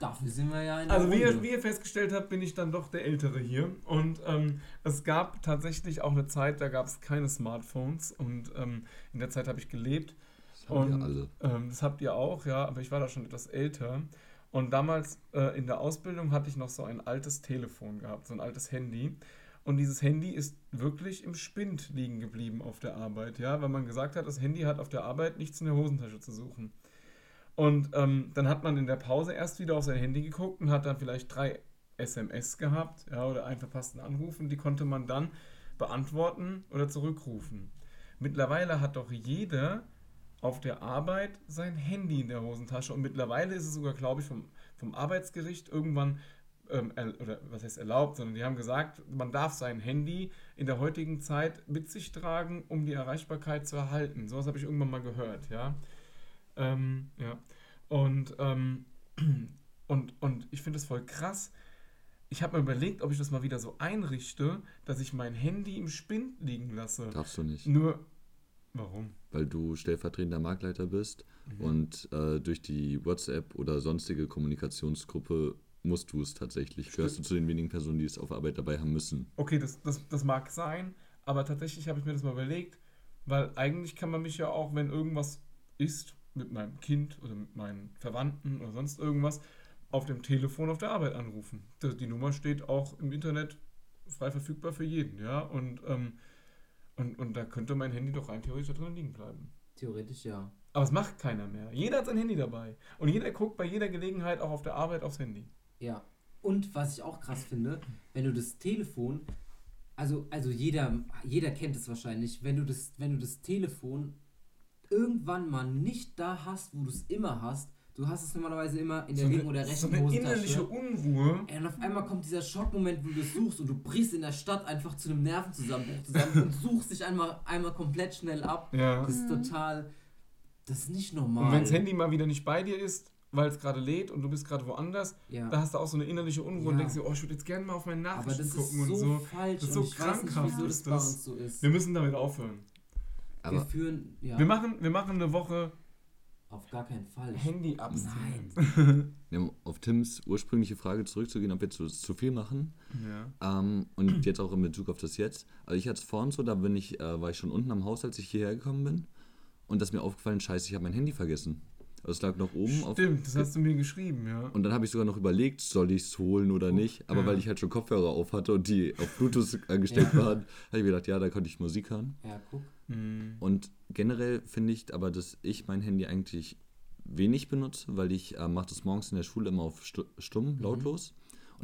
Dafür sind wir ja in der Also wie ihr, wie ihr festgestellt habt, bin ich dann doch der Ältere hier. Und ähm, es gab tatsächlich auch eine Zeit, da gab es keine Smartphones. Und ähm, in der Zeit habe ich gelebt. Das haben wir Und alle. ähm, das habt ihr auch, ja, aber ich war da schon etwas älter. Und damals äh, in der Ausbildung hatte ich noch so ein altes Telefon gehabt, so ein altes Handy. Und dieses Handy ist wirklich im Spind liegen geblieben auf der Arbeit, ja, weil man gesagt hat, das Handy hat auf der Arbeit nichts in der Hosentasche zu suchen. Und ähm, dann hat man in der Pause erst wieder auf sein Handy geguckt und hat dann vielleicht drei SMS gehabt, ja, oder einen verpassten Anruf und die konnte man dann beantworten oder zurückrufen. Mittlerweile hat doch jeder auf der Arbeit sein Handy in der Hosentasche und mittlerweile ist es sogar, glaube ich, vom, vom Arbeitsgericht irgendwann, ähm, er, oder was heißt erlaubt, sondern die haben gesagt, man darf sein Handy in der heutigen Zeit mit sich tragen, um die Erreichbarkeit zu erhalten. Sowas habe ich irgendwann mal gehört, ja. Ähm, ja. Und, ähm, <clears throat> und, und ich finde es voll krass. Ich habe mir überlegt, ob ich das mal wieder so einrichte, dass ich mein Handy im Spind liegen lasse. Darfst du nicht. Nur, Warum? weil du stellvertretender Marktleiter bist Mhm. und äh, durch die WhatsApp oder sonstige Kommunikationsgruppe musst du es tatsächlich. Gehörst du zu den wenigen Personen, die es auf Arbeit dabei haben müssen. Okay, das, das, das mag sein, aber tatsächlich habe ich mir das mal überlegt, weil eigentlich kann man mich ja auch, wenn irgendwas ist, mit meinem Kind oder mit meinen Verwandten oder sonst irgendwas, auf dem Telefon auf der Arbeit anrufen. Die Nummer steht auch im Internet frei verfügbar für jeden, ja, und, ähm, und, und da könnte mein Handy doch rein theoretisch da drin liegen bleiben. Theoretisch ja. Aber es macht keiner mehr. Jeder hat sein Handy dabei. Und jeder guckt bei jeder Gelegenheit auch auf der Arbeit aufs Handy. Ja. Und was ich auch krass finde, wenn du das Telefon, also, also jeder, jeder kennt es wahrscheinlich, wenn du das, wenn du das Telefon irgendwann mal nicht da hast, wo du es immer hast, du hast es normalerweise immer in der linken oder so rechten eine innerliche Hosentasche. Unruhe. Ey, und auf einmal kommt dieser Schockmoment, wo du es suchst und du brichst in der Stadt einfach zu einem Nervenzusammenbruch zusammen und <laughs> suchst dich einmal, einmal komplett schnell ab. Ja. Das ist total, das ist nicht normal. Und wenn das Handy mal wieder nicht bei dir ist, weil es gerade lädt und du bist gerade woanders, ja. da hast du auch so eine innerliche Unruhe und Ja. denkst dir, oh, ich würde jetzt gerne mal auf meine Aber Nachrichten das gucken ist so, und so. falsch Das ist so und ich weiß nicht, krankhaft wieso das ist bei das. uns so ist. Wir müssen damit aufhören. Wir Aber führen, ja, Wir, machen, wir machen eine Woche auf gar keinen Fall. Handy-Abstinenz. ja, um auf Tims ursprüngliche Frage zurückzugehen, ob wir zu, zu viel machen. Ja. Ähm, und jetzt auch in Bezug auf das Jetzt. Also ich hatte es vorhin so, da bin ich, äh, war ich schon unten am Haus, als ich hierher gekommen bin. Und das ist mir aufgefallen, scheiße, ich habe mein Handy vergessen. Also es lag noch oben auf. Stimmt, das hast du mir geschrieben, ja. Und dann habe ich sogar noch überlegt, soll ich es holen oder nicht. Aber Ja. weil ich halt schon Kopfhörer auf hatte und die auf Bluetooth angestellt Ja. waren, habe ich mir gedacht, ja, da konnte ich Musik hören. Ja, guck. Hm. Und generell finde ich aber, dass ich mein Handy eigentlich wenig benutze, weil ich äh, mache das morgens in der Schule immer auf stu stumm, lautlos.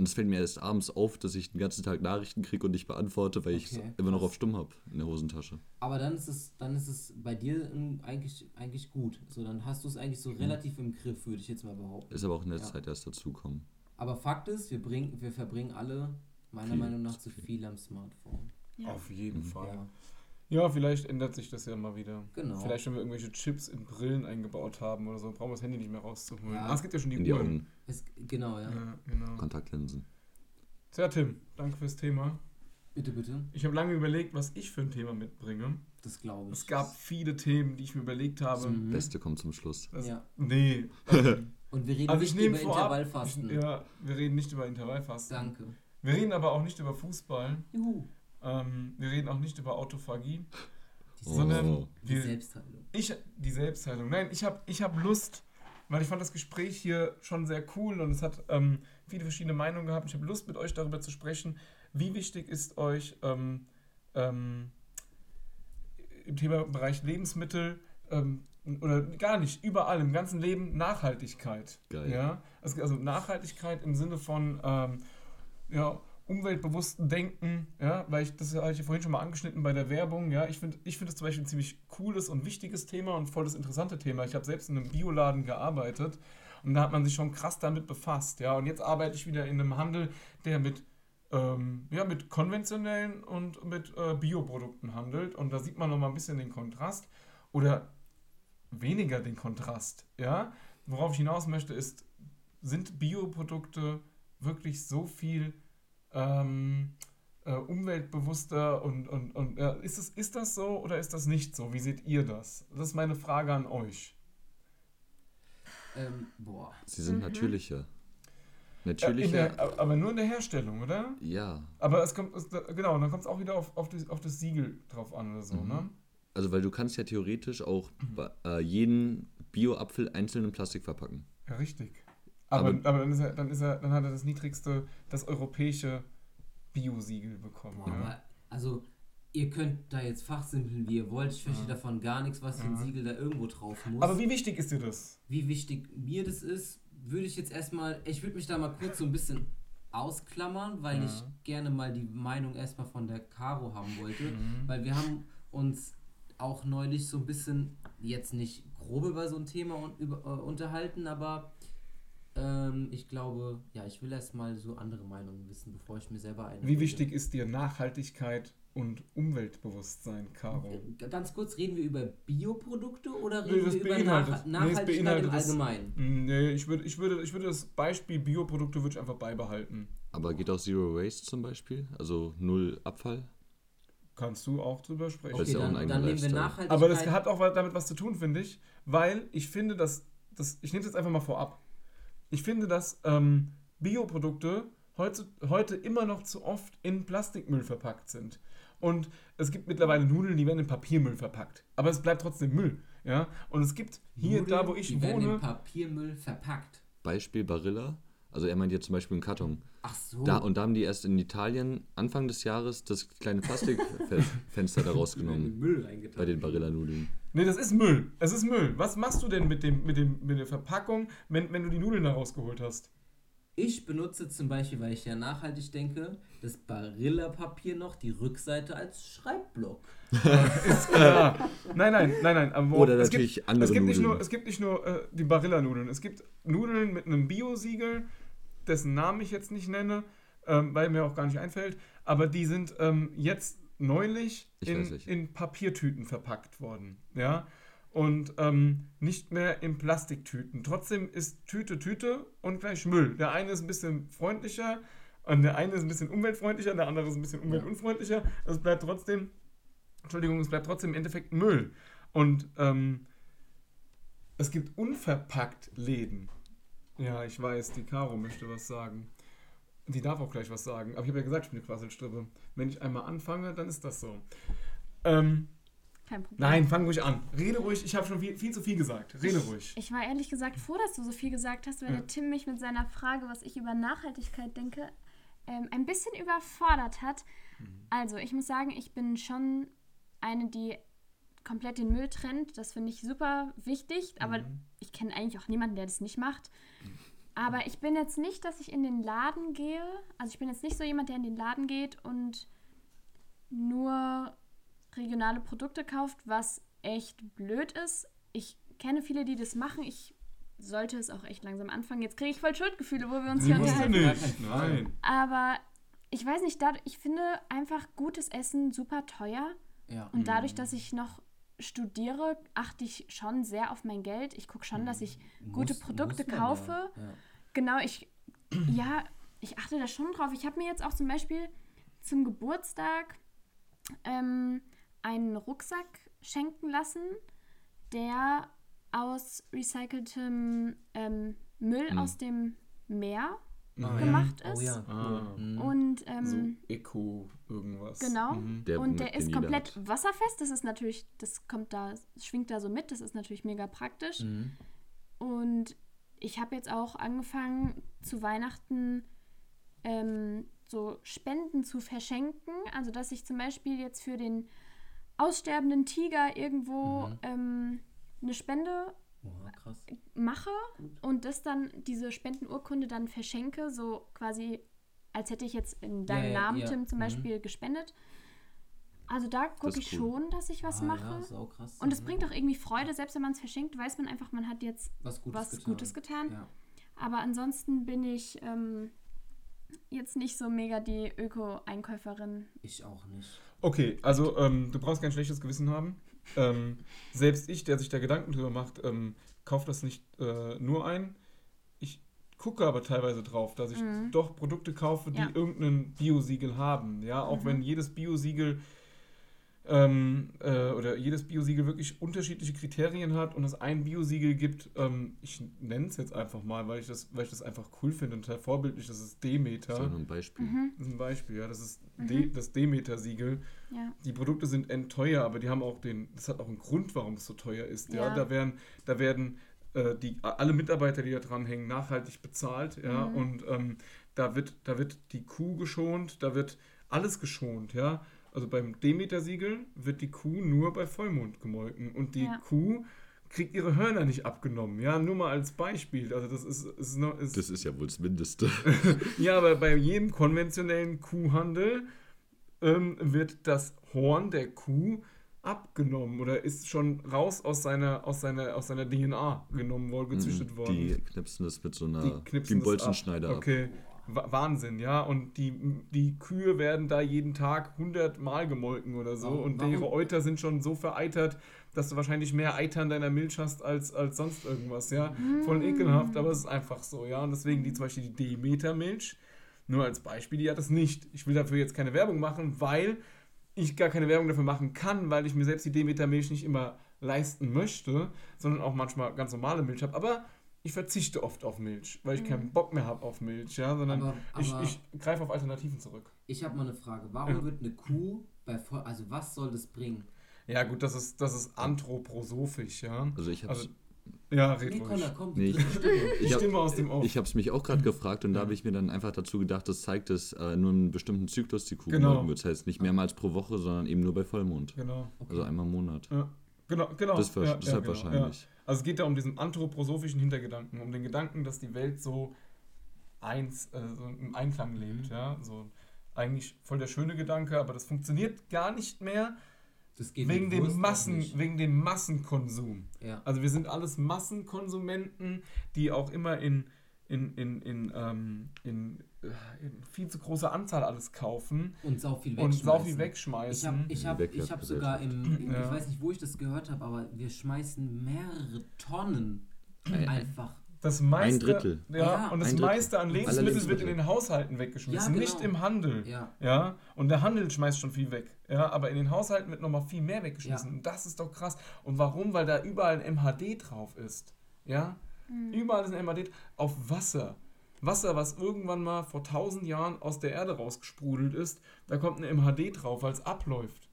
Und es fällt mir erst abends auf, dass ich den ganzen Tag Nachrichten kriege und nicht beantworte, weil ich es Okay, immer noch auf stumm habe in der Hosentasche. Aber dann ist es, dann ist es bei dir eigentlich, eigentlich gut. So, dann hast du es eigentlich so relativ im Griff, würde ich jetzt mal behaupten. Ist aber auch in der Ja. Zeit erst dazukommen. Aber Fakt ist, wir, bringen, wir verbringen alle, meiner Viel Meinung nach, zu zu viel. viel am Smartphone. Ja. Auf jeden Fall. Ja, Ja, vielleicht ändert sich das ja mal wieder. genau. Vielleicht, wenn wir irgendwelche Chips in Brillen eingebaut haben oder so, brauchen wir das Handy nicht mehr rauszuholen. Ja. Ah, es gibt ja schon die, In die Uhren. Augen, Es, genau, ja. Ja, genau. Kontaktlinsen. Tja, Tim, danke fürs Thema. Bitte, bitte. Ich habe lange überlegt, was ich für ein Thema mitbringe. Das glaube ich. Es gab viele Themen, die ich mir überlegt habe. Mhm. Beste kommt zum Schluss. Das, Ja. Nee. <laughs> Und wir reden Also ich nicht nehme über vorab. Intervallfasten. Ich, ja, wir reden nicht über Intervallfasten. Danke. Wir reden aber auch nicht über Fußball. Juhu. Ähm, wir reden auch nicht über Autophagie. Die, Oh. Sondern die wir, Selbstheilung. ich, die Selbstheilung. Nein, ich habe ich hab Lust, weil ich fand das Gespräch hier schon sehr cool und es hat ähm, viele verschiedene Meinungen gehabt. Ich habe Lust, mit euch darüber zu sprechen, wie wichtig ist euch ähm, ähm, im Thema Bereich Lebensmittel ähm, oder gar nicht, überall im ganzen Leben Nachhaltigkeit. Geil. Ja? Also also Nachhaltigkeit im Sinne von ähm, ja, umweltbewussten Denken, ja, weil ich, das habe ich vorhin schon mal angeschnitten bei der Werbung, ja, ich finde ich finde das zum Beispiel ein ziemlich cooles und wichtiges Thema und voll das interessante Thema. Ich habe selbst in einem Bioladen gearbeitet und da hat man sich schon krass damit befasst, ja, und jetzt arbeite ich wieder in einem Handel, der mit ähm, ja, mit konventionellen und mit äh, Bioprodukten handelt und da sieht man noch mal ein bisschen den Kontrast oder weniger den Kontrast, ja. Worauf ich hinaus möchte ist, sind Bioprodukte wirklich so viel ähm, äh, umweltbewusster und, und, und ja, ist, es, ist das so oder ist das nicht so? Wie seht ihr das? Das ist meine Frage an euch. Ähm, boah. Sie sind Mhm. natürlicher. In Natürlicher. der, aber nur in der Herstellung, oder? Ja. Aber es kommt, es, genau, und dann kommt es auch wieder auf, auf, das, auf das Siegel drauf an oder so, Mhm. ne? Also, weil du kannst ja theoretisch auch Mhm. äh, jeden Bio-Apfel einzeln in Plastik verpacken. Ja, richtig. Aber, Aber- aber, dann, ist er, dann, ist er, dann hat er das niedrigste, das europäische Bio-Siegel bekommen. Boah, ja. aber, also, ihr könnt da jetzt fachsimpeln, wie ihr wollt. Ich verstehe Ja. davon gar nichts, was für ein. Siegel da irgendwo drauf muss. aber wie wichtig ist dir das? wie wichtig mir das ist, würde ich jetzt erstmal, ich würde mich da mal kurz so ein bisschen ausklammern, weil Ja. ich gerne mal die Meinung erstmal von der Caro haben wollte, Mhm. weil wir haben uns auch neulich so ein bisschen, jetzt nicht grob über so ein Thema un über, äh, unterhalten, aber ähm, ich glaube, ja, ich will erstmal so andere Meinungen wissen, bevor ich mir selber eine. Wie wichtig ist dir Nachhaltigkeit und Umweltbewusstsein, Caro? Äh, Ganz kurz, reden wir über Bioprodukte oder Nee, reden das wir über Nach nee, Nachhaltigkeit beinhaltet im Allgemeinen? Mm, Nee, ich würde, ich, würde, ich würde das Beispiel Bioprodukte würde ich einfach beibehalten. Aber geht auch Zero Waste zum Beispiel? Also null Abfall? kannst du auch drüber sprechen. Ist ja auch ein dann, dann nehmen wir. Nachhaltigkeit. Aber das hat auch damit was zu tun, finde ich, weil ich finde, dass, das, ich nehme es jetzt einfach mal vorab. Ich finde, dass ähm, Bioprodukte heute, heute immer noch zu oft in Plastikmüll verpackt sind. Und es gibt mittlerweile Nudeln, die werden in Papiermüll verpackt. Aber es bleibt trotzdem Müll. Ja? Und es gibt hier, Nudeln, da wo ich die werden wohne, in Papiermüll verpackt. Beispiel Barilla. Also er meint jetzt zum Beispiel einen Karton. Ach so. Da, und da haben die erst in Italien Anfang des Jahres das kleine Plastikfenster <laughs> da in rausgenommen. Müll reingetan. Bei den Barilla-Nudeln. Nee, das ist Müll. Es ist Müll. Was machst du denn mit, dem, mit, dem, mit der Verpackung, wenn, wenn du die Nudeln da rausgeholt hast? Ich benutze zum Beispiel, weil ich ja nachhaltig denke, das Barilla-Papier noch, die Rückseite als Schreibblock. <laughs> Ja. Nein, nein, nein, nein. Aber Oder es natürlich gibt, andere es gibt Nicht Nudeln. nur, es gibt nicht nur äh, die Barilla-Nudeln. Es gibt Nudeln mit einem Bio-Siegel, dessen Namen ich jetzt nicht nenne, ähm, weil mir auch gar nicht einfällt. Aber die sind ähm, jetzt neulich Ich in, in Papiertüten verpackt worden. Ja. Und ähm, nicht mehr in Plastiktüten. Trotzdem ist Tüte Tüte und gleich Müll. Der eine ist ein bisschen freundlicher und der eine ist ein bisschen umweltfreundlicher, der andere ist ein bisschen umweltunfreundlicher. Es bleibt trotzdem, Entschuldigung, es bleibt trotzdem im Endeffekt Müll. Und ähm, es gibt unverpackt Läden. Ja, ich weiß, die Caro möchte was sagen. Die darf auch gleich was sagen. Aber ich habe ja gesagt, ich bin eine Quasselstrippe. Wenn ich einmal anfange, dann ist das so. Ähm, Kein Problem. nein, fang ruhig an. Rede ruhig, ich habe schon viel, viel zu viel gesagt. Rede ruhig. Ich war ehrlich gesagt froh, dass du so viel gesagt hast, weil Ja. der Tim mich mit seiner Frage, was ich über Nachhaltigkeit denke, ähm, ein bisschen überfordert hat. Also, ich muss sagen, ich bin schon eine, die komplett den Müll trennt. Das finde ich super wichtig, aber ich kenne eigentlich auch niemanden, der das nicht macht. Aber ich bin jetzt nicht, dass ich in den Laden gehe. Also ich bin jetzt nicht so jemand, der in den Laden geht und nur regionale Produkte kauft, was echt blöd ist. Ich kenne viele, die das machen. Ich sollte es auch echt langsam anfangen. Jetzt kriege ich voll Schuldgefühle, wo wir uns hier musst unterhalten. nicht. Nein. Aber ich weiß nicht, dadurch, ich finde einfach gutes Essen super teuer. Ja. Und dadurch, dass ich noch studiere, achte ich schon sehr auf mein Geld. Ich gucke schon, dass ich gute Muss- Produkte muss kaufe. Ja. Ja. Genau, ich, ja, ich achte da schon drauf. Ich habe mir jetzt auch zum Beispiel zum Geburtstag ähm, einen Rucksack schenken lassen, der aus recyceltem ähm, Müll aus dem Meer Ah, gemacht ja. ist. Oh ja. Ah. Mhm. Und ähm, So Eco irgendwas. Genau. Mhm. Der, und der ist komplett hat. wasserfest. Das ist natürlich, das kommt da, schwingt da so mit. Das ist natürlich mega praktisch. Mhm. Und ich habe jetzt auch angefangen, zu Weihnachten ähm, so Spenden zu verschenken. Also, dass ich zum Beispiel jetzt für den aussterbenden Tiger irgendwo Mhm. ähm, eine Spende Oha, mache und das dann, diese Spendenurkunde dann verschenke, so quasi, als hätte ich jetzt in deinem ja, Namen, ja. Tim, zum Mhm. Beispiel gespendet. Also da gucke ich cool. schon, dass ich was ah, mache. Ja, krass. und es Mhm. bringt auch irgendwie Freude, selbst wenn man es verschenkt, weiß man einfach, man hat jetzt was Gutes was getan. Gutes getan. Ja. Aber ansonsten bin ich ähm, jetzt nicht so mega die Öko-Einkäuferin. Ich auch nicht. Okay, also ähm, du brauchst kein schlechtes Gewissen haben. Ähm, selbst ich, der sich da Gedanken drüber macht, ähm, kauft das nicht äh, nur ein. Ich gucke aber teilweise drauf, dass ich Mhm. doch Produkte kaufe, die Ja. irgendein Biosiegel haben. Ja, auch Mhm. wenn jedes Biosiegel ähm, äh, oder jedes Biosiegel wirklich unterschiedliche Kriterien hat und es ein Biosiegel gibt, ähm, ich nenne es jetzt einfach mal, weil ich das, weil ich das einfach cool finde und vorbildlich, das ist Demeter. So ein Beispiel. Mhm. Das ist ein Beispiel, ja. Das ist De das Demeter-Siegel. Ja. Die Produkte sind endteuer, aber die haben auch den, das hat auch einen Grund, warum es so teuer ist. Ja, Ja. da werden, da werden äh, die, alle Mitarbeiter, die da dranhängen, nachhaltig bezahlt, ja, Mhm. und ähm, da wird, da wird die Kuh geschont, da wird alles geschont, ja. Also beim Demeter-Siegel wird die Kuh nur bei Vollmond gemolken und die Ja. Kuh kriegt ihre Hörner nicht abgenommen, ja, nur mal als Beispiel. Also das ist, ist, noch, ist Das ist ja wohl das Mindeste. <laughs> ja, aber bei jedem konventionellen Kuhhandel ähm, wird das Horn der Kuh abgenommen oder ist schon raus aus seiner, aus seiner, aus seiner DNA genommen worden, gezüchtet worden. Mhm. Die knipsen das mit so einer, Die wie ein Bolzenschneider ab. Okay. Wa- Wahnsinn, ja. Und die, die Kühe werden da jeden Tag 100 Mal gemolken oder so. Warum- und ihre Euter sind schon so vereitert, dass du wahrscheinlich mehr Eiter in deiner Milch hast als, als sonst irgendwas, ja. Voll ekelhaft, aber es ist einfach so, ja. Und deswegen die zum Beispiel die Demeter-Milch, nur als Beispiel, die hat das nicht. Ich will dafür jetzt keine Werbung machen, weil ich gar keine Werbung dafür machen kann, weil ich mir selbst die Demeter-Milch nicht immer leisten möchte, sondern auch manchmal ganz normale Milch habe. Aber ich verzichte oft auf Milch, weil ich keinen Bock mehr habe auf Milch, ja, sondern Aber- ich, aber- ich greife auf Alternativen zurück. Ich habe mal eine Frage. Warum Ja. wird eine Kuh bei voll, also was soll das bringen? Ja, gut, das ist, das ist anthroposophisch, ja. Also ich hab's, Also, ja, red Nee, ruhig. Connor, komm, die Nee, ich- dritte Stimme. Ich hab- aus dem Off. ich habe es mich auch gerade gefragt und da habe ich mir dann einfach dazu gedacht, das zeigt, dass äh, nur einen bestimmten Zyklus die Kuh Genau. wird. Das heißt nicht mehrmals pro Woche, sondern eben nur bei Vollmond. genau. Also einmal im Monat. Ja, genau, genau. Das war- ja, deshalb genau, wahrscheinlich. Ja. Also es geht da um diesen anthroposophischen Hintergedanken, um den Gedanken, dass die Welt so eins, äh, so im Einklang lebt, Mhm. ja. So eigentlich voll der schöne Gedanke, aber das funktioniert gar nicht mehr Das geht wegen dem Massen, nicht. wegen dem Massenkonsum. Ja. Also wir sind alles Massenkonsumenten, die auch immer in, in, in, in, ähm, äh, in viel zu großer Anzahl alles kaufen Und sau viel und wegschmeißen. sau viel Ich wegschmeißen. habe ich hab, ich hab sogar im, im Ja. ich weiß nicht, wo ich das gehört habe, aber wir schmeißen mehrere Tonnen Äh, einfach. Das meiste, Drittel. Ja, Ja, und das ein meiste an Lebensmitteln wird in den Haushalten weggeschmissen, Ja, nicht genau. im Handel. Ja. Ja, und der Handel schmeißt schon viel weg. Ja, aber in den Haushalten wird nochmal viel mehr weggeschmissen. Ja. Und das ist doch krass. Und warum? Weil da überall ein MHD drauf ist. Ja, überall ist ein MHD auf Wasser. Wasser, was irgendwann mal vor tausend Jahren aus der Erde rausgesprudelt ist, da kommt ein MHD drauf, weil es abläuft.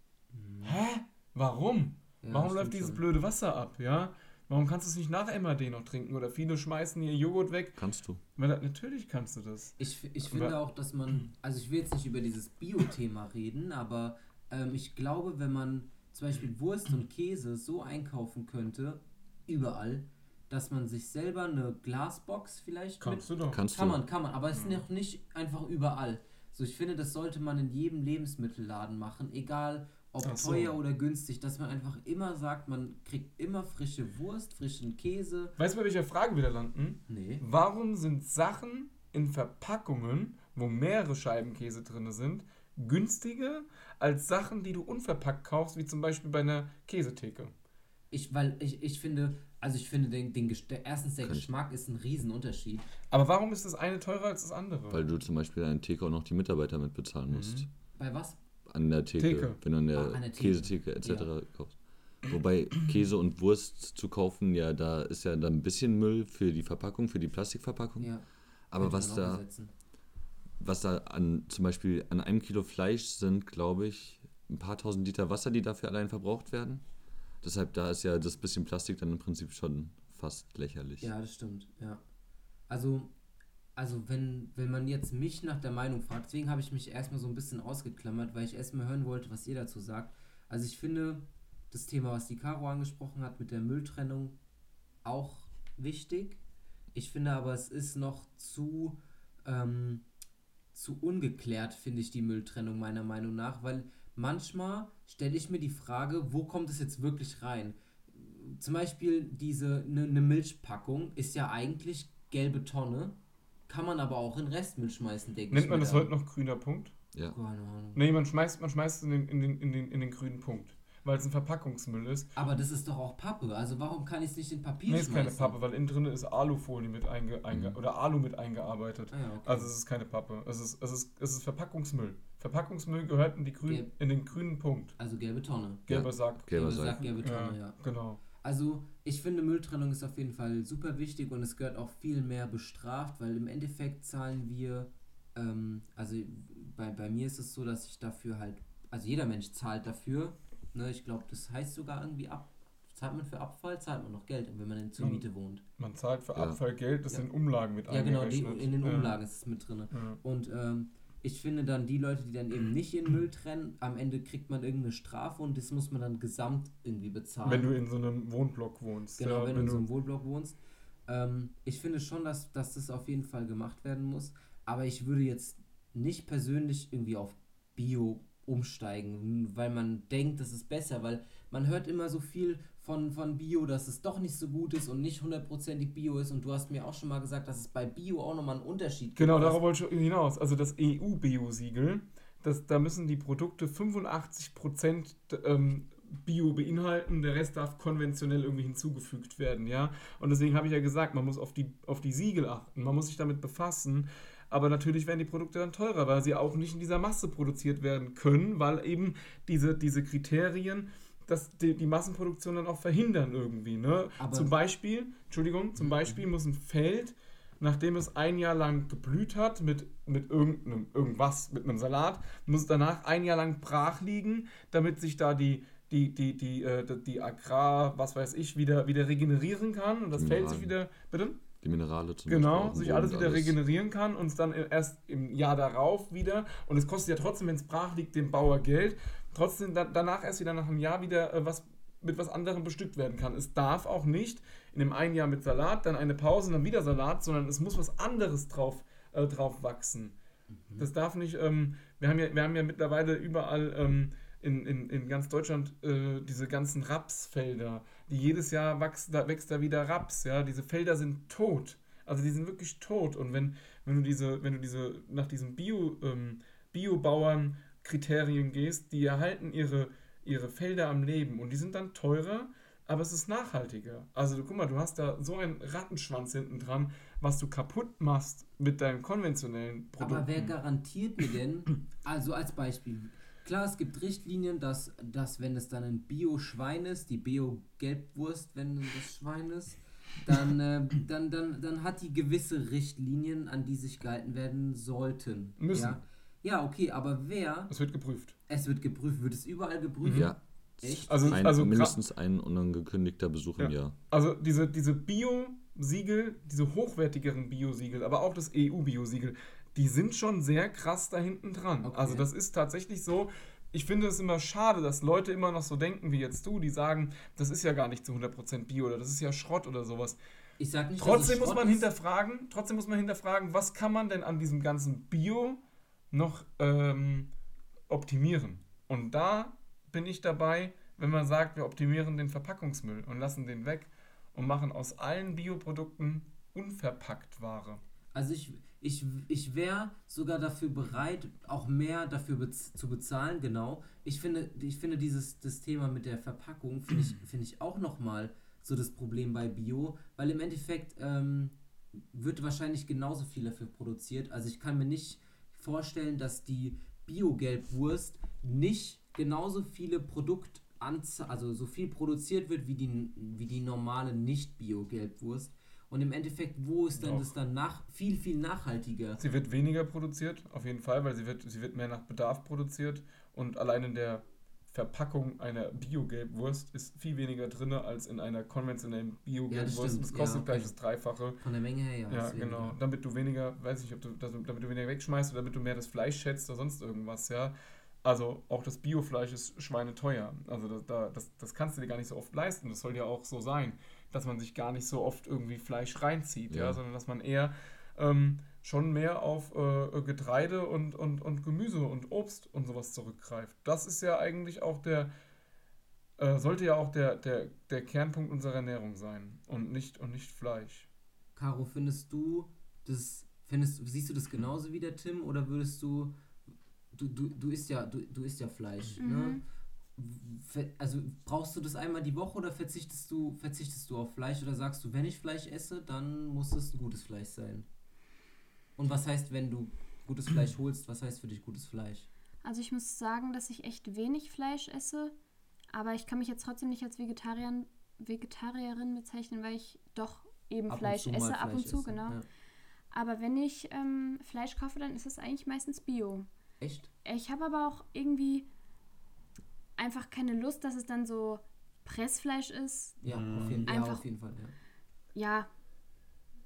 Hä? Warum? Ja, Warum läuft dieses schon. blöde Wasser ab? Ja? Warum kannst du es nicht nach MHD noch trinken? Oder viele schmeißen ihr Joghurt weg. Kannst du. Weil natürlich kannst du das. Ich, ich Aber- finde auch, dass man, also ich will jetzt nicht über dieses Bio-Thema reden, aber ähm, ich glaube, wenn man zum Beispiel Wurst und Käse so einkaufen könnte, überall, dass man sich selber eine Glasbox vielleicht Kannst mit, du doch. Kannst Kann du. man, kann man, aber es ist noch nicht einfach überall. So, ich finde, das sollte man in jedem Lebensmittelladen machen, egal ob Ach so. teuer oder günstig, dass man einfach immer sagt, man kriegt immer frische Wurst, frischen Käse. Weißt du, bei welcher Frage wir da landen? Nee. Warum sind Sachen in Verpackungen, wo mehrere Scheiben Käse drin sind, günstiger als Sachen, die du unverpackt kaufst, wie zum Beispiel bei einer Käsetheke? Ich, weil ich, ich finde, also ich finde, den, den, erstens der Kann ich- Geschmack ist ein Riesenunterschied. Aber warum ist das eine teurer als das andere? Weil du zum Beispiel an der Theke auch noch die Mitarbeiter mit bezahlen musst. Bei was? An der Theke, Theke. wenn du an der, Ah, an der Theke. Käsetheke etc. kaufst. Wobei Käse und Wurst zu kaufen, ja, da ist ja dann ein bisschen Müll für die Verpackung, für die Plastikverpackung. Ja. Aber was da, was da an zum Beispiel an einem Kilo Fleisch sind, glaube ich, ein paar tausend Liter Wasser, die dafür allein verbraucht werden. Deshalb da ist ja das bisschen Plastik dann im Prinzip schon fast lächerlich. Ja, das stimmt, ja. Also, also wenn, wenn man jetzt mich nach der Meinung fragt, deswegen habe ich mich erstmal so ein bisschen ausgeklammert, weil ich erstmal hören wollte, was ihr dazu sagt. Also ich finde das Thema, was die Caro angesprochen hat mit der Mülltrennung, auch wichtig. Ich finde aber, es ist noch zu, ähm, zu ungeklärt, finde ich, die Mülltrennung meiner Meinung nach, weil manchmal stelle ich mir die Frage, wo kommt es jetzt wirklich rein? Zum Beispiel diese, eine ne Milchpackung ist ja eigentlich gelbe Tonne, kann man aber auch in Restmüll schmeißen, denke ich. Nennt man das dann. heute noch grüner Punkt? Ja. Keine Ahnung. Nee, man schmeißt, man schmeißt es in den, in, den, in, den, in den grünen Punkt. Weil es ein Verpackungsmüll ist. Aber das ist doch auch Pappe, also warum kann ich es nicht in Papier Nee, ist keine schmeißen? Pappe, weil innen drin ist Alufolie mit einge, einge Mhm. oder Alu mit eingearbeitet. Ah, okay. Also es ist keine Pappe. Es ist, es ist, es ist Verpackungsmüll. Verpackungsmüll gehört in, die grün, Gelb. in den grünen Punkt. also gelbe Tonne. Gelber Sack. Gelber Gelbe Sack. Sack, gelbe Tonne, ja. Genau. Also ich finde Mülltrennung ist auf jeden Fall super wichtig und es gehört auch viel mehr bestraft, weil im Endeffekt zahlen wir, ähm, also bei, bei mir ist es so, dass ich dafür halt, also jeder Mensch zahlt dafür, ne, ich glaube, das heißt sogar irgendwie ab, zahlt man für Abfall, zahlt man noch Geld, wenn man in zur. Miete wohnt. Man zahlt für Ja. Abfallgeld, das Ja. in Umlagen mit Ja genau, die, in den Ja. Umlagen ist es mit drin. Ja. Und ähm, ich finde dann die Leute, die dann eben nicht in Müll trennen, am Ende kriegt man irgendeine Strafe und das muss man dann gesamt irgendwie bezahlen. Wenn du in so einem Wohnblock wohnst. Genau, ja, wenn, du in so einem Wohnblock wohnst. Ähm, ich finde schon, dass, dass das auf jeden Fall gemacht werden muss. Aber ich würde jetzt nicht persönlich irgendwie auf Bio umsteigen, weil man denkt, das ist besser, weil man hört immer so viel von, von Bio, dass es doch nicht so gut ist und nicht hundertprozentig Bio ist. Und du hast mir auch schon mal gesagt, dass es bei Bio auch nochmal einen Unterschied gibt. Genau, darauf wollte ich hinaus. Also das EU-Bio-Siegel, da müssen die Produkte 85% ähm, Bio beinhalten, der Rest darf konventionell irgendwie hinzugefügt werden, ja. Und deswegen habe ich ja gesagt, man muss auf die, auf die Siegel achten, man muss sich damit befassen. aber natürlich werden die Produkte dann teurer, weil sie auch nicht in dieser Masse produziert werden können, weil eben diese, diese Kriterien das die, die Massenproduktion dann auch verhindern irgendwie. Ne? Aber- zum Beispiel, Entschuldigung, zum Beispiel muss ein Feld, nachdem es ein Jahr lang geblüht hat mit, mit irgendeinem, irgendwas, mit einem Salat, muss es danach ein Jahr lang brach liegen, damit sich da die, die, die, die, äh, die, Agrar, was weiß ich, wieder, wieder regenerieren kann und das Feld sich wieder, bitte? Die Minerale zum Genau, Beispiel. sich alles wieder regenerieren kann und es dann erst im Jahr darauf wieder. Und es kostet ja trotzdem, wenn es brach liegt, dem Bauer Geld. Trotzdem da, danach erst wieder nach einem Jahr wieder äh, was mit was anderem bestückt werden kann. Es darf auch nicht in dem einen Jahr mit Salat, dann eine Pause und dann wieder Salat, sondern es muss was anderes drauf, äh, drauf wachsen. Das darf nicht, ähm, wir, haben ja, wir haben ja mittlerweile überall ähm, in, in, in ganz Deutschland äh, diese ganzen Rapsfelder, die jedes Jahr wächst da, wächst da wieder Raps, ja, diese Felder sind tot. Also die sind wirklich tot. Und wenn, wenn du diese, wenn du diese nach diesen Bio, ähm, Biobauern-Kriterien gehst, die erhalten ihre, ihre Felder am Leben und die sind dann teurer, aber es ist nachhaltiger. Also du, guck mal, du hast da so einen Rattenschwanz hinten dran, was du kaputt machst mit deinem konventionellen Produkt. Aber wer garantiert mir denn, also als Beispiel, klar, es gibt Richtlinien, dass, dass wenn es dann ein Bio-Schwein ist, die Bio-Gelbwurst, wenn das Schwein ist, dann, äh, dann, dann, dann hat die gewisse Richtlinien, an die sich gehalten werden sollten. Müssen. Ja, ja okay, aber wer, Es wird geprüft. es wird geprüft, wird es überall geprüft? Ja, Echt? Also, ein, also, mindestens ein unangekündigter Besuch im Ja. Jahr. also diese, diese Bio-Siegel, diese hochwertigeren Bio-Siegel, aber auch das EU-Bio-Siegel, die sind schon sehr krass da hinten dran. Okay. Also das ist tatsächlich so. Ich finde es immer schade, dass Leute immer noch so denken wie jetzt du, die sagen, das ist ja gar nicht zu 100% Bio oder das ist ja Schrott oder sowas. Ich sag nicht, dass Trotzdem es muss man ist. hinterfragen, trotzdem muss man hinterfragen, was kann man denn an diesem ganzen Bio noch ähm, optimieren? Und da bin ich dabei, wenn man sagt, wir optimieren den Verpackungsmüll und lassen den weg und machen aus allen Bioprodukten unverpackt Ware. Also ich, ich, ich wäre sogar dafür bereit, auch mehr dafür bez zu bezahlen, genau. Ich finde, ich finde dieses das Thema mit der Verpackung, finde ich, finde ich auch nochmal so das Problem bei Bio, weil im Endeffekt ähm, wird wahrscheinlich genauso viel dafür produziert. Also ich kann mir nicht vorstellen, dass die Bio-Gelbwurst nicht genauso viele Produkt also so viel produziert wird wie die, wie die normale Nicht-Bio-Gelbwurst. Und im Endeffekt, wo ist denn Doch. das dann nach, viel, viel nachhaltiger? Sie wird weniger produziert, auf jeden Fall, weil sie wird, sie wird mehr nach Bedarf produziert und allein in der Verpackung einer Bio-Gelbwurst ist viel weniger drin als in einer konventionellen Bio-Gelbwurst. stimmt, das kostet ja, gleich das Dreifache. Von der Menge her, ja. Ja, ist weniger. genau. Damit du weniger, weiß nicht, ob du- damit du weniger wegschmeißt oder damit du mehr das Fleisch schätzt oder sonst irgendwas, ja. Also auch das Biofleisch ist schweineteuer. Also das, da, das, das kannst du dir gar nicht so oft leisten. Das soll ja auch so sein, dass man sich gar nicht so oft irgendwie Fleisch reinzieht, ja, Ja. sondern dass man eher ähm, schon mehr auf äh, Getreide und, und, und Gemüse und Obst und sowas zurückgreift. Das ist ja eigentlich auch der, äh, sollte ja auch der, der, der Kernpunkt unserer Ernährung sein und nicht, und nicht Fleisch. Caro, findest du das, findest, siehst du das genauso wie der Tim oder würdest du, du, du, du isst ja, du, du isst ja Fleisch, ne? Ver- Also brauchst du das einmal die Woche oder verzichtest du, verzichtest du auf Fleisch oder sagst du, wenn ich Fleisch esse, dann muss es ein gutes Fleisch sein? Und was heißt, wenn du gutes Fleisch holst, was heißt für dich gutes Fleisch? Also ich muss sagen, dass ich echt wenig Fleisch esse, aber ich kann mich jetzt trotzdem nicht als Vegetarier, Vegetarierin bezeichnen, weil ich doch eben Ab Fleisch esse, ab und Fleisch zu, essen, genau. ja. Aber wenn ich ähm, Fleisch kaufe, dann ist es eigentlich meistens Bio. Echt? Ich habe aber auch irgendwie einfach keine Lust, dass es dann so Pressfleisch ist. Ja, auf jeden, ja, Einfach- auf jeden Fall, ja. Ja,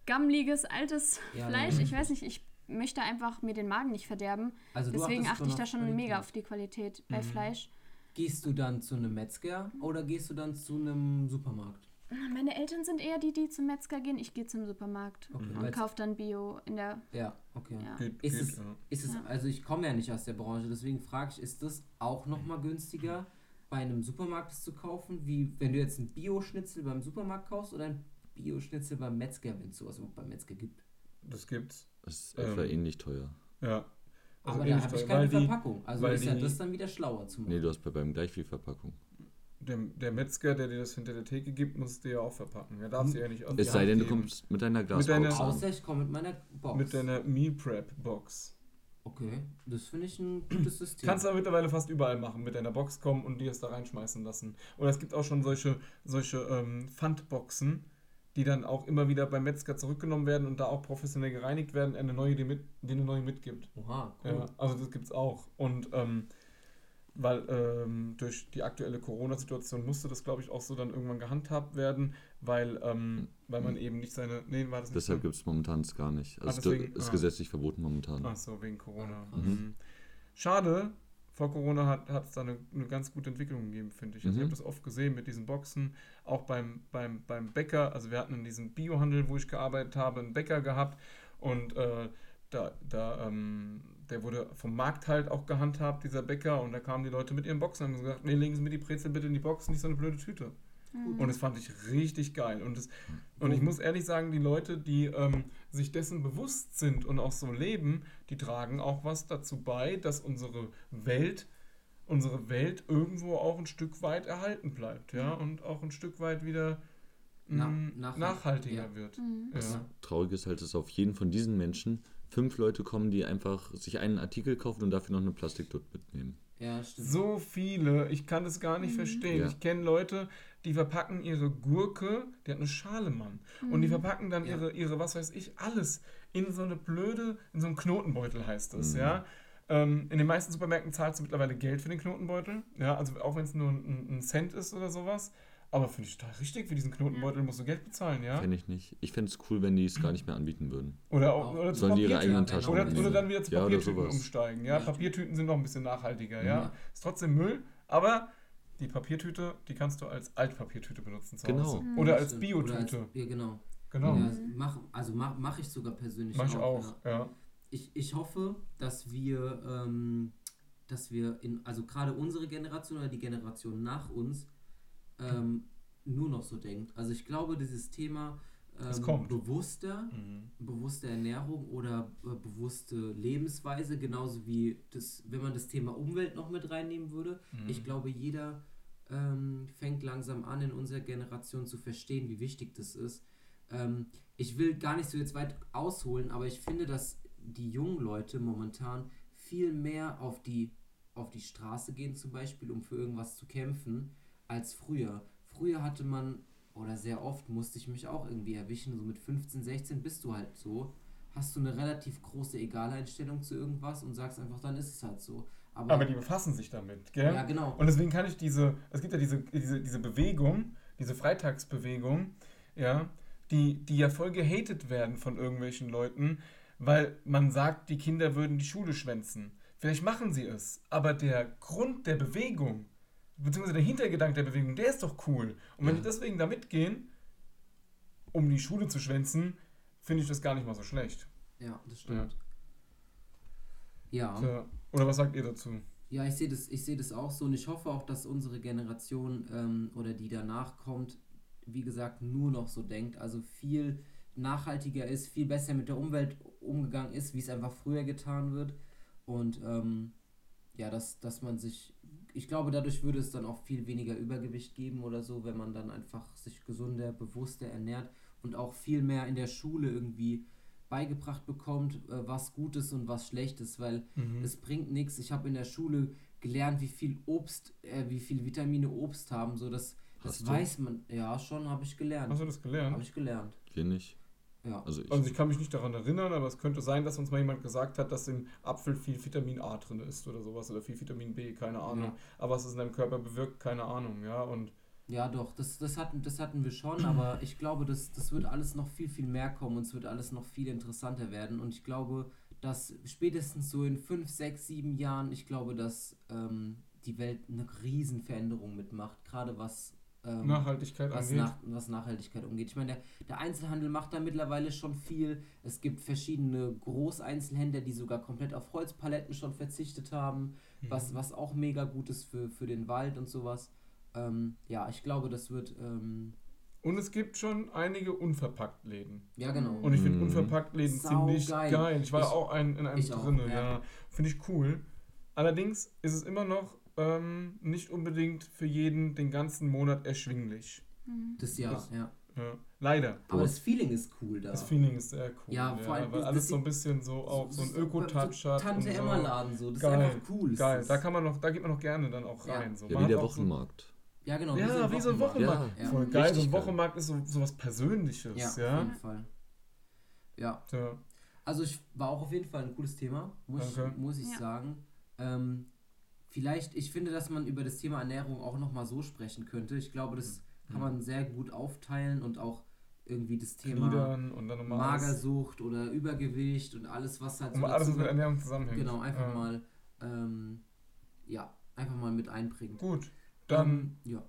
gammeliges, altes Ja, Fleisch. Ich weiß nicht, ich möchte einfach mir den Magen nicht verderben. Also du Deswegen achte ich schon da schon Qualität. mega auf die Qualität bei Fleisch. Gehst du dann zu einem Metzger oder gehst du dann zu einem Supermarkt? Meine Eltern sind eher die, die zum Metzger gehen. Ich gehe zum Supermarkt Okay, und weil's- kaufe dann Bio in der. Ja, okay. Ja. Geht, Ist geht, es, ja. ist es, also ich komme ja nicht aus der Branche, deswegen frage ich, ist das auch nochmal günstiger, bei einem Supermarkt zu kaufen, wie wenn du jetzt ein Bio-Schnitzel beim Supermarkt kaufst oder ein Bio-Schnitzel beim Metzger, wenn es sowas überhaupt beim Metzger gibt? Das gibt's. Das ist etwa Ähm, ähnlich teuer. Ja. Also Aber da habe ich keine Verpackung. Also weil ist ja das dann wieder schlauer zu machen. Nee, du hast bei beim gleich viel Verpackung. der, der Metzger, der dir das hinter der Theke gibt, muss dir ja auch verpacken. Er darf sie ja nicht aus Es sei denn, du kommst mit deiner Mit Glasbox. deiner- an. Außer ich komme mit meiner Box. Mit deiner Meal Prep Box. okay, das finde ich ein gutes System. Kannst du aber mittlerweile fast überall machen, mit deiner Box kommen und dir es da reinschmeißen lassen. Oder es gibt auch schon solche, solche ähm, Pfandboxen, die dann auch immer wieder beim Metzger zurückgenommen werden und da auch professionell gereinigt werden, eine neue, die, mit, die eine neue mitgibt. Oha, cool. Ja, also das gibt's auch. Und ähm, weil ähm, durch die aktuelle Corona-Situation musste das, glaube ich, auch so dann irgendwann gehandhabt werden, weil, ähm, weil man eben nicht seine. Nee, war das nicht Deshalb gibt es momentan es gar nicht. Ah, Also deswegen- ist ah. gesetzlich verboten momentan. Ach so, wegen Corona. Krass. Mhm. Schade. Vor Corona hat es da eine, eine ganz gute Entwicklung gegeben, finde ich. Also ich Mhm. habe das oft gesehen mit diesen Boxen, auch beim, beim, beim Bäcker. Also wir hatten in diesem Biohandel, wo ich gearbeitet habe, einen Bäcker gehabt und äh, da, da ähm, der wurde vom Markt halt auch gehandhabt, dieser Bäcker, und da kamen die Leute mit ihren Boxen und haben gesagt, nee, legen Sie mir die Brezel bitte in die Box, nicht so eine blöde Tüte. Und das fand ich richtig geil. Und, das, und ich muss ehrlich sagen, die Leute, die ähm, sich dessen bewusst sind und auch so leben, die tragen auch was dazu bei, dass unsere Welt, unsere Welt irgendwo auch ein Stück weit erhalten bleibt, ja, und auch ein Stück weit wieder Na- mm, nachhalt- nachhaltiger ja. wird. Mhm. Ja. Traurig ist halt, dass auf jeden von diesen Menschen fünf Leute kommen, die einfach sich einen Artikel kaufen und dafür noch eine Plastiktüte mitnehmen. Ja, stimmt. So viele, ich kann das gar nicht verstehen. Ja. Ich kenne Leute, die verpacken ihre Gurke, die hat eine Schale, Mann. Und die verpacken dann Ja. ihre, ihre, was weiß ich, alles in so eine blöde, in so einen Knotenbeutel heißt es, Mhm. ja. Ähm, in den meisten Supermärkten zahlst du mittlerweile Geld für den Knotenbeutel, ja, also auch wenn es nur ein, ein Cent ist oder sowas. Aber finde ich total richtig, für diesen Knotenbeutel musst du Geld bezahlen, ja. Fände ich nicht. Ich fände es cool, wenn die es gar nicht mehr anbieten würden. Oder auch Auch. oder zu Sollen die ihre eigenen Taschen Oder, oder dann wieder zu Ja, oder Papiertüten sowas. umsteigen. Ja, Papiertüten sind noch ein bisschen nachhaltiger. Ja, Ja. ist trotzdem Müll, aber die Papiertüte, die kannst du als Altpapiertüte benutzen zu Genau. Hause. Mhm. Oder als. Biotüte. Ja, genau. genau. Ja, mach, also mache mach ich sogar persönlich Mach ich auch, Ja. ja. Ich, ich hoffe, dass wir, ähm, dass wir in, also gerade unsere Generation oder die Generation nach uns, ähm, nur noch so denkt. Also ich glaube, dieses Thema ähm, bewusster, Mhm. bewusste Ernährung oder äh, bewusste Lebensweise, genauso wie das, wenn man das Thema Umwelt noch mit reinnehmen würde. Mhm. Ich glaube, jeder ähm, fängt langsam an, in unserer Generation zu verstehen, wie wichtig das ist. Ähm, ich will gar nicht so jetzt weit ausholen, aber ich finde, dass die jungen Leute momentan viel mehr auf die, auf die Straße gehen, zum Beispiel, um für irgendwas zu kämpfen, als früher. Früher hatte man, oder sehr oft musste ich mich auch irgendwie erwischen, so mit 15, 16 bist du halt so, hast du eine relativ große Egaleinstellung zu irgendwas und sagst einfach, dann ist es halt so. Aber, Aber die befassen sich damit, gell? ja, genau. Und deswegen kann ich diese, es gibt ja diese, diese, diese Bewegung, diese Freitagsbewegung, ja, die, die ja voll gehatet werden von irgendwelchen Leuten, weil man sagt, die Kinder würden die Schule schwänzen. Vielleicht machen sie es, aber der Grund der Bewegung, beziehungsweise der Hintergedanke der Bewegung, der ist doch cool. Und wenn Ja. die deswegen da mitgehen, um die Schule zu schwänzen, finde ich das gar nicht mal so schlecht. Ja, das stimmt. Ja. Tja, Oder was sagt ihr dazu? Ja, ich sehe das, ich sehe das auch so und ich hoffe auch, dass unsere Generation ähm, oder die danach kommt, wie gesagt, nur noch so denkt, also viel nachhaltiger ist, viel besser mit der Umwelt umgegangen ist, wie es einfach früher getan wird. Und ähm, ja, dass, dass man sich, ich glaube, dadurch würde es dann auch viel weniger Übergewicht geben oder so, wenn man dann einfach sich gesunder, bewusster ernährt und auch viel mehr in der Schule irgendwie beigebracht bekommt, äh, was gut ist und was schlecht ist, weil Mhm. es bringt nichts. Ich habe in der Schule gelernt, wie viel Obst, äh, wie viel Vitamine Obst haben, so das, das du? weiß man. Ja, schon habe ich gelernt. Hast du das gelernt? Habe ich gelernt. Wir nicht. Ja. Also ich, Also ich kann mich nicht daran erinnern, aber es könnte sein, dass uns mal jemand gesagt hat, dass im Apfel viel Vitamin A drin ist oder sowas oder viel Vitamin B, keine Ahnung. Ja. Aber was es in deinem Körper bewirkt, keine Ahnung, ja. Und Ja, doch, das, das, hatten, das hatten wir schon, aber <clears throat> ich glaube, das, das wird alles noch viel, viel mehr kommen und es wird alles noch viel interessanter werden. Und ich glaube, dass spätestens so in 5, 6, 7 Jahren, ich glaube, dass ähm, die Welt eine Riesenveränderung mitmacht, gerade was, ähm, Nachhaltigkeit was, angeht. nach, was Nachhaltigkeit umgeht. Ich meine, der, der Einzelhandel macht da mittlerweile schon viel. Es gibt verschiedene Großeinzelhändler, die sogar komplett auf Holzpaletten schon verzichtet haben, Mhm. was, was auch mega gut ist für, für den Wald und sowas. Ähm, ja, ich glaube, das wird. Ähm, Und es gibt schon einige Unverpackt-Läden. ja, genau. Und ich finde Mhm. Unverpackt-Läden ziemlich geil. geil. Ich war Ich- auch ein, in einem ich auch, drinne, ja. ja. Finde ich cool. Allerdings ist es immer noch ähm, nicht unbedingt für jeden den ganzen Monat erschwinglich. Das Jahr, Das- ja. Ja. Leider. Aber das Feeling ist cool da. Das Feeling ist sehr cool. Ja, vor allem weil alles so ein bisschen so auch so ein Öko-Touch so hat. Tante und so. Emma Laden so. Das Geil, ist einfach cool. Geil, da kann man noch, da geht man noch gerne dann auch Ja. rein. So. Ja, wie der so- Wochenmarkt. Ja, genau. Ja, wie so ein Wochenmarkt. Ja, Voll geil, so ein geil. Wochenmarkt ist so, so was Persönliches, Ja, auf ja. jeden Fall. Ja, ja. also ich war auch auf jeden Fall ein cooles Thema, muss, Danke. ich, muss ich Ja. sagen. Ähm, vielleicht, ich finde, dass man über das Thema Ernährung auch nochmal so sprechen könnte. Ich glaube, das kann man sehr gut aufteilen und auch irgendwie das Thema Gliedern und dann nochmal alles, Magersucht oder Übergewicht und alles, was halt um alles, was dazu- mit Ernährung zusammenhängt. Genau, einfach Ja. mal, ähm, ja, einfach mal mit einbringen. Gut, dann, Ähm, ja,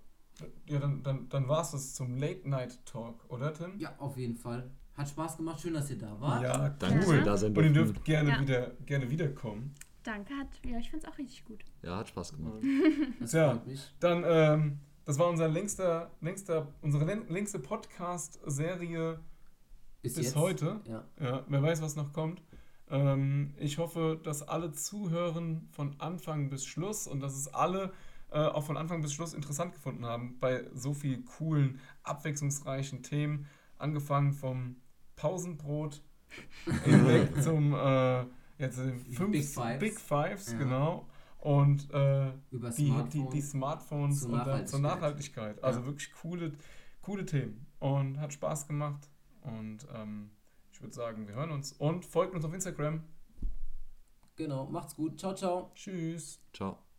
ja, dann, dann, dann war es das zum Late-Night-Talk, oder Tim? ja, auf jeden Fall. Hat Spaß gemacht, schön, dass ihr da wart. Ja, Danke, dass cool. wir da sein Und ihr dürft gerne, Ja. wieder, gerne wiederkommen. Danke, hat, ja, ich find's auch richtig gut. Ja, hat Spaß gemacht. <laughs> Das Tja. freut mich. Dann, ähm, das war unser längster, längster, unsere län- längste Podcast-Serie bis jetzt. heute. Ja. Ja, wer weiß, was noch kommt. Ähm, ich hoffe, dass alle zuhören von Anfang bis Schluss und dass es alle äh, auch von Anfang bis Schluss interessant gefunden haben bei so viel coolen, abwechslungsreichen Themen. Angefangen vom Pausenbrot <laughs> zum äh, jetzt fünf Big Fives. Big Fives Ja. genau. Und äh, Über die, Smartphone. die, die Smartphones Zur und dann zur Nachhaltigkeit. Nachhaltigkeit. Also Ja. wirklich coole, coole Themen. Und hat Spaß gemacht. Und ähm, ich würde sagen, wir hören uns. Und folgt uns auf Instagram. Genau, macht's gut. Ciao, ciao. Tschüss. Ciao.